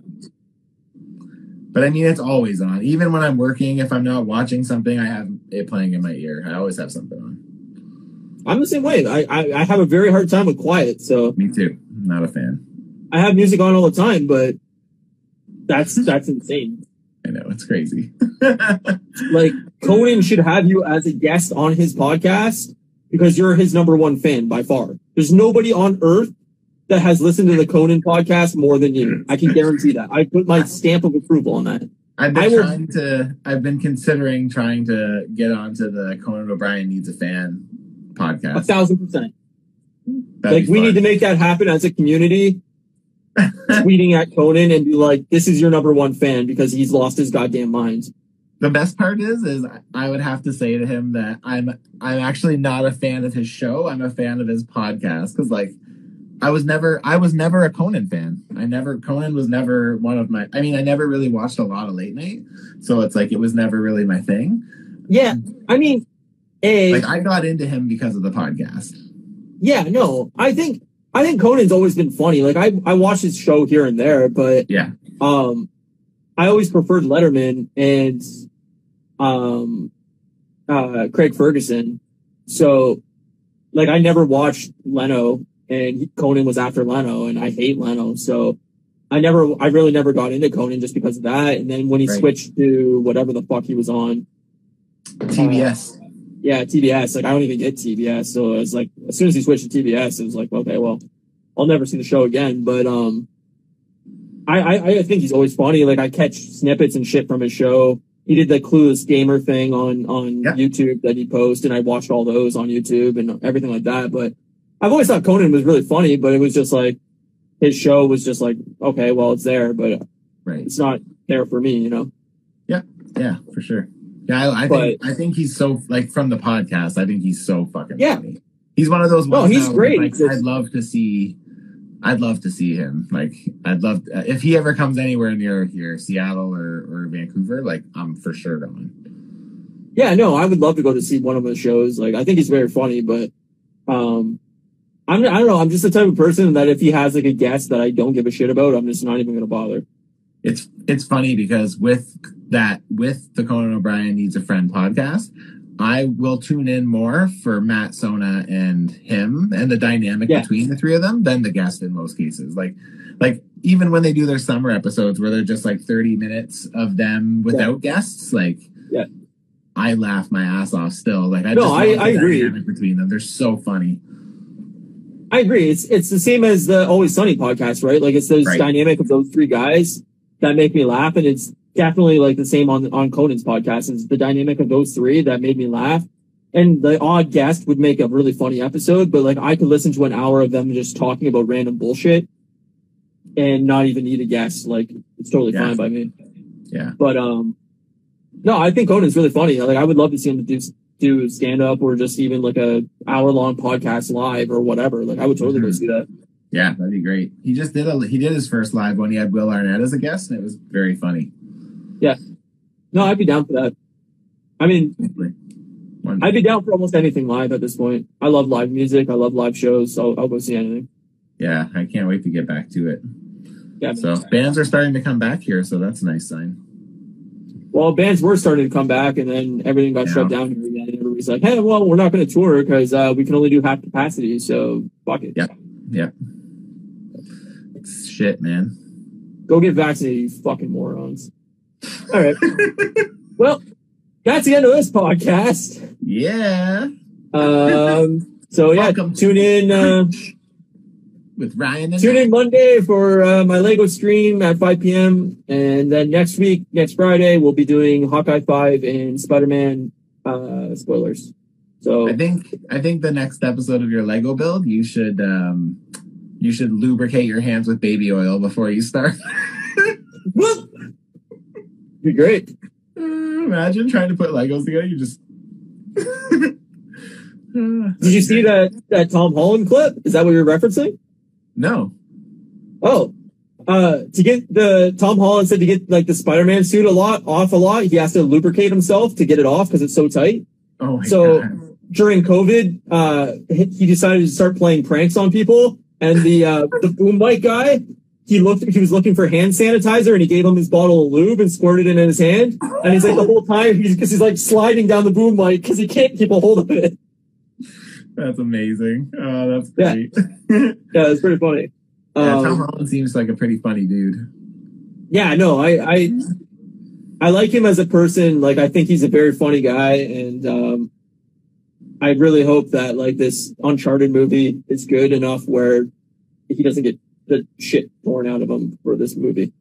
But I mean, it's always on. Even when I'm working, if I'm not watching something, I have it playing in my ear. I always have something on. I'm the same way. I, I, I have a very hard time with quiet, so Me too. Not a fan. I have music on all the time, but that's that's insane. I know it's crazy. Like Conan should have you as a guest on his podcast because you're his number one fan by far. There's nobody on earth that has listened to the Conan podcast more than you. I can guarantee that. I put my stamp of approval on that. I've been I will- trying to. I've been considering trying to get onto the Conan O'Brien needs a fan podcast. A thousand percent. That'd like we need to make that happen as a community. Tweeting at Conan and be like, "This is your number one fan because he's lost his goddamn mind." The best part is, is I would have to say to him that I'm I'm actually not a fan of his show. I'm a fan of his podcast because like I was never I was never a Conan fan. I never Conan was never one of my. I mean, I never really watched a lot of late night, so it's like it was never really my thing. Yeah, I mean, a Like I got into him because of the podcast. yeah, no, I think I think Conan's always been funny. Like I I watch his show here and there, but Yeah, um, I always preferred Letterman and um, uh, Craig Ferguson. So, like, I never watched Leno, and Conan was after Leno, and I hate Leno. So, I never, I really never got into Conan just because of that. And then when he Right. switched to whatever the fuck he was on, TBS. Yeah, TBS. Like, I don't even get TBS. So it was like, as soon as he switched to TBS, it was like, okay, well, I'll never see the show again. But um, I I, I think he's always funny. Like, I catch snippets and shit from his show. He did the Clueless Gamer thing on on Yeah. YouTube that he posted, and I watched all those on YouTube and everything like that. But I've always thought Conan was really funny, but it was just like his show was just like, okay, well, it's there, but right. it's not there for me, you know. Yeah, yeah, for sure. Yeah, I, I think I think he's so like from the podcast. I think he's so fucking Yeah. funny. He's one of those. No, he's now great. Like, I'd love to see. I'd love to see him. Like, I'd love uh, if he ever comes anywhere near here, Seattle or or Vancouver. Like, I'm for sure going. Yeah, no, I would love to go to see one of his shows. Like, I think he's very funny, but, um, I'm, I don't know. I'm just the type of person that if he has like a guest that I don't give a shit about, I'm just not even going to bother. It's it's funny because with that with the Conan O'Brien Needs a Friend podcast, I will tune in more for Matt Sona and him and the dynamic Yeah. between the three of them than the guest in most cases. Like like even when they do their summer episodes where they're just like 30 minutes of them without guests, like Yeah. I laugh my ass off still. Like I No, just I- the I agree. between them. They're so funny. I agree. It's, it's the same as the Always Sunny podcast, right? Like, it's those Right. dynamic of those three guys that make me laugh. And it's definitely like the same on, on Conan's podcast. It's the dynamic of those three that made me laugh. And the odd guest would make a really funny episode, but like I could listen to an hour of them just talking about random bullshit and not even need a guest. Like it's totally Yeah. fine by me. Yeah. But um, no, I think Conan's really funny. Like I would love to see him do do stand up or just even like a hour long podcast live or whatever. Like I would totally go Mhm. see that. Yeah, that'd be great. He just did a he did his first live when he had Will Arnett as a guest, and it was very funny. No, I'd be down for that. I mean, I'd be down for almost anything live at this point. I love live music. I love live shows. So I'll go see anything. yeah, I can't wait to get back to it. Yeah. So bands are starting to come back here, so that's a nice sign. Well, bands were starting to come back, and then everything got Yeah. shut down here again. And everybody's like, "Hey, well, we're not going to tour because uh, we can only do half capacity. So fuck it. Yeah. Yep. It's shit, man. Go get vaccinated, you fucking morons." All right. well, that's the end of this podcast. Yeah. Um. So yeah, Welcome tune in. Uh, With Ryan and Tune in Monday for uh, my Lego stream at 5 p.m. And then next week, next Friday, we'll be doing Hawkeye 5 and Spider-Man uh, spoilers. So I think I think the next episode of your Lego build, you should um you should lubricate your hands with baby oil before you start. Be great. Imagine trying to put Legos together. You just. Did you see that that Tom Holland clip? Is that what you're referencing? No. Oh, uh, to get the Tom Holland said to get like the Spider-Man suit a lot off a lot, he has to lubricate himself to get it off because it's so tight. Oh my So- god. during COVID, uh, he he decided to start playing pranks on people, and the uh, the boom mic guy he looked he was looking for hand sanitizer and he gave him his bottle of lube and squirted it in his hand. And he's like the whole time he's because he's like sliding down the boom mic because he can't keep a hold of it. That's amazing. Oh, that's Yeah. great. Yeah, it's pretty funny. yeah, Um, Tom Holland seems like a pretty funny dude. yeah, no, I, I I like him as a person. Like I think he's a very funny guy, and um, I really hope that like this Uncharted movie is good enough where he doesn't get the shit torn out of him for this movie.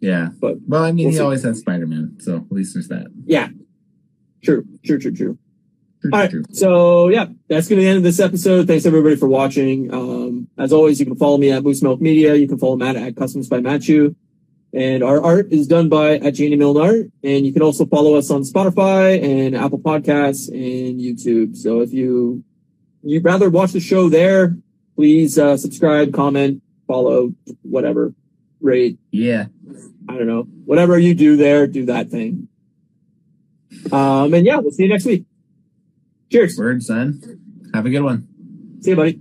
Yeah. But Well, I mean, we'll he see. always has Spider Man, so at least there's that. Yeah, true, true, true, true. True, All right, true. so yeah, that's going to end of this episode. Thanks everybody for watching. Um, as always, you can follow me at Moose Milk Media. You can follow Matt at Customs by Matthew. And our art is done by at Janie Milne Art. And you can also follow us on Spotify and Apple Podcasts and YouTube. So if you you'd rather watch the show there, please uh, subscribe, comment, follow whatever rate. Yeah. I don't know. Whatever you do there, do that thing. Um, and yeah, we'll see you next week. Cheers. Words. son. Have a good one. See you, buddy.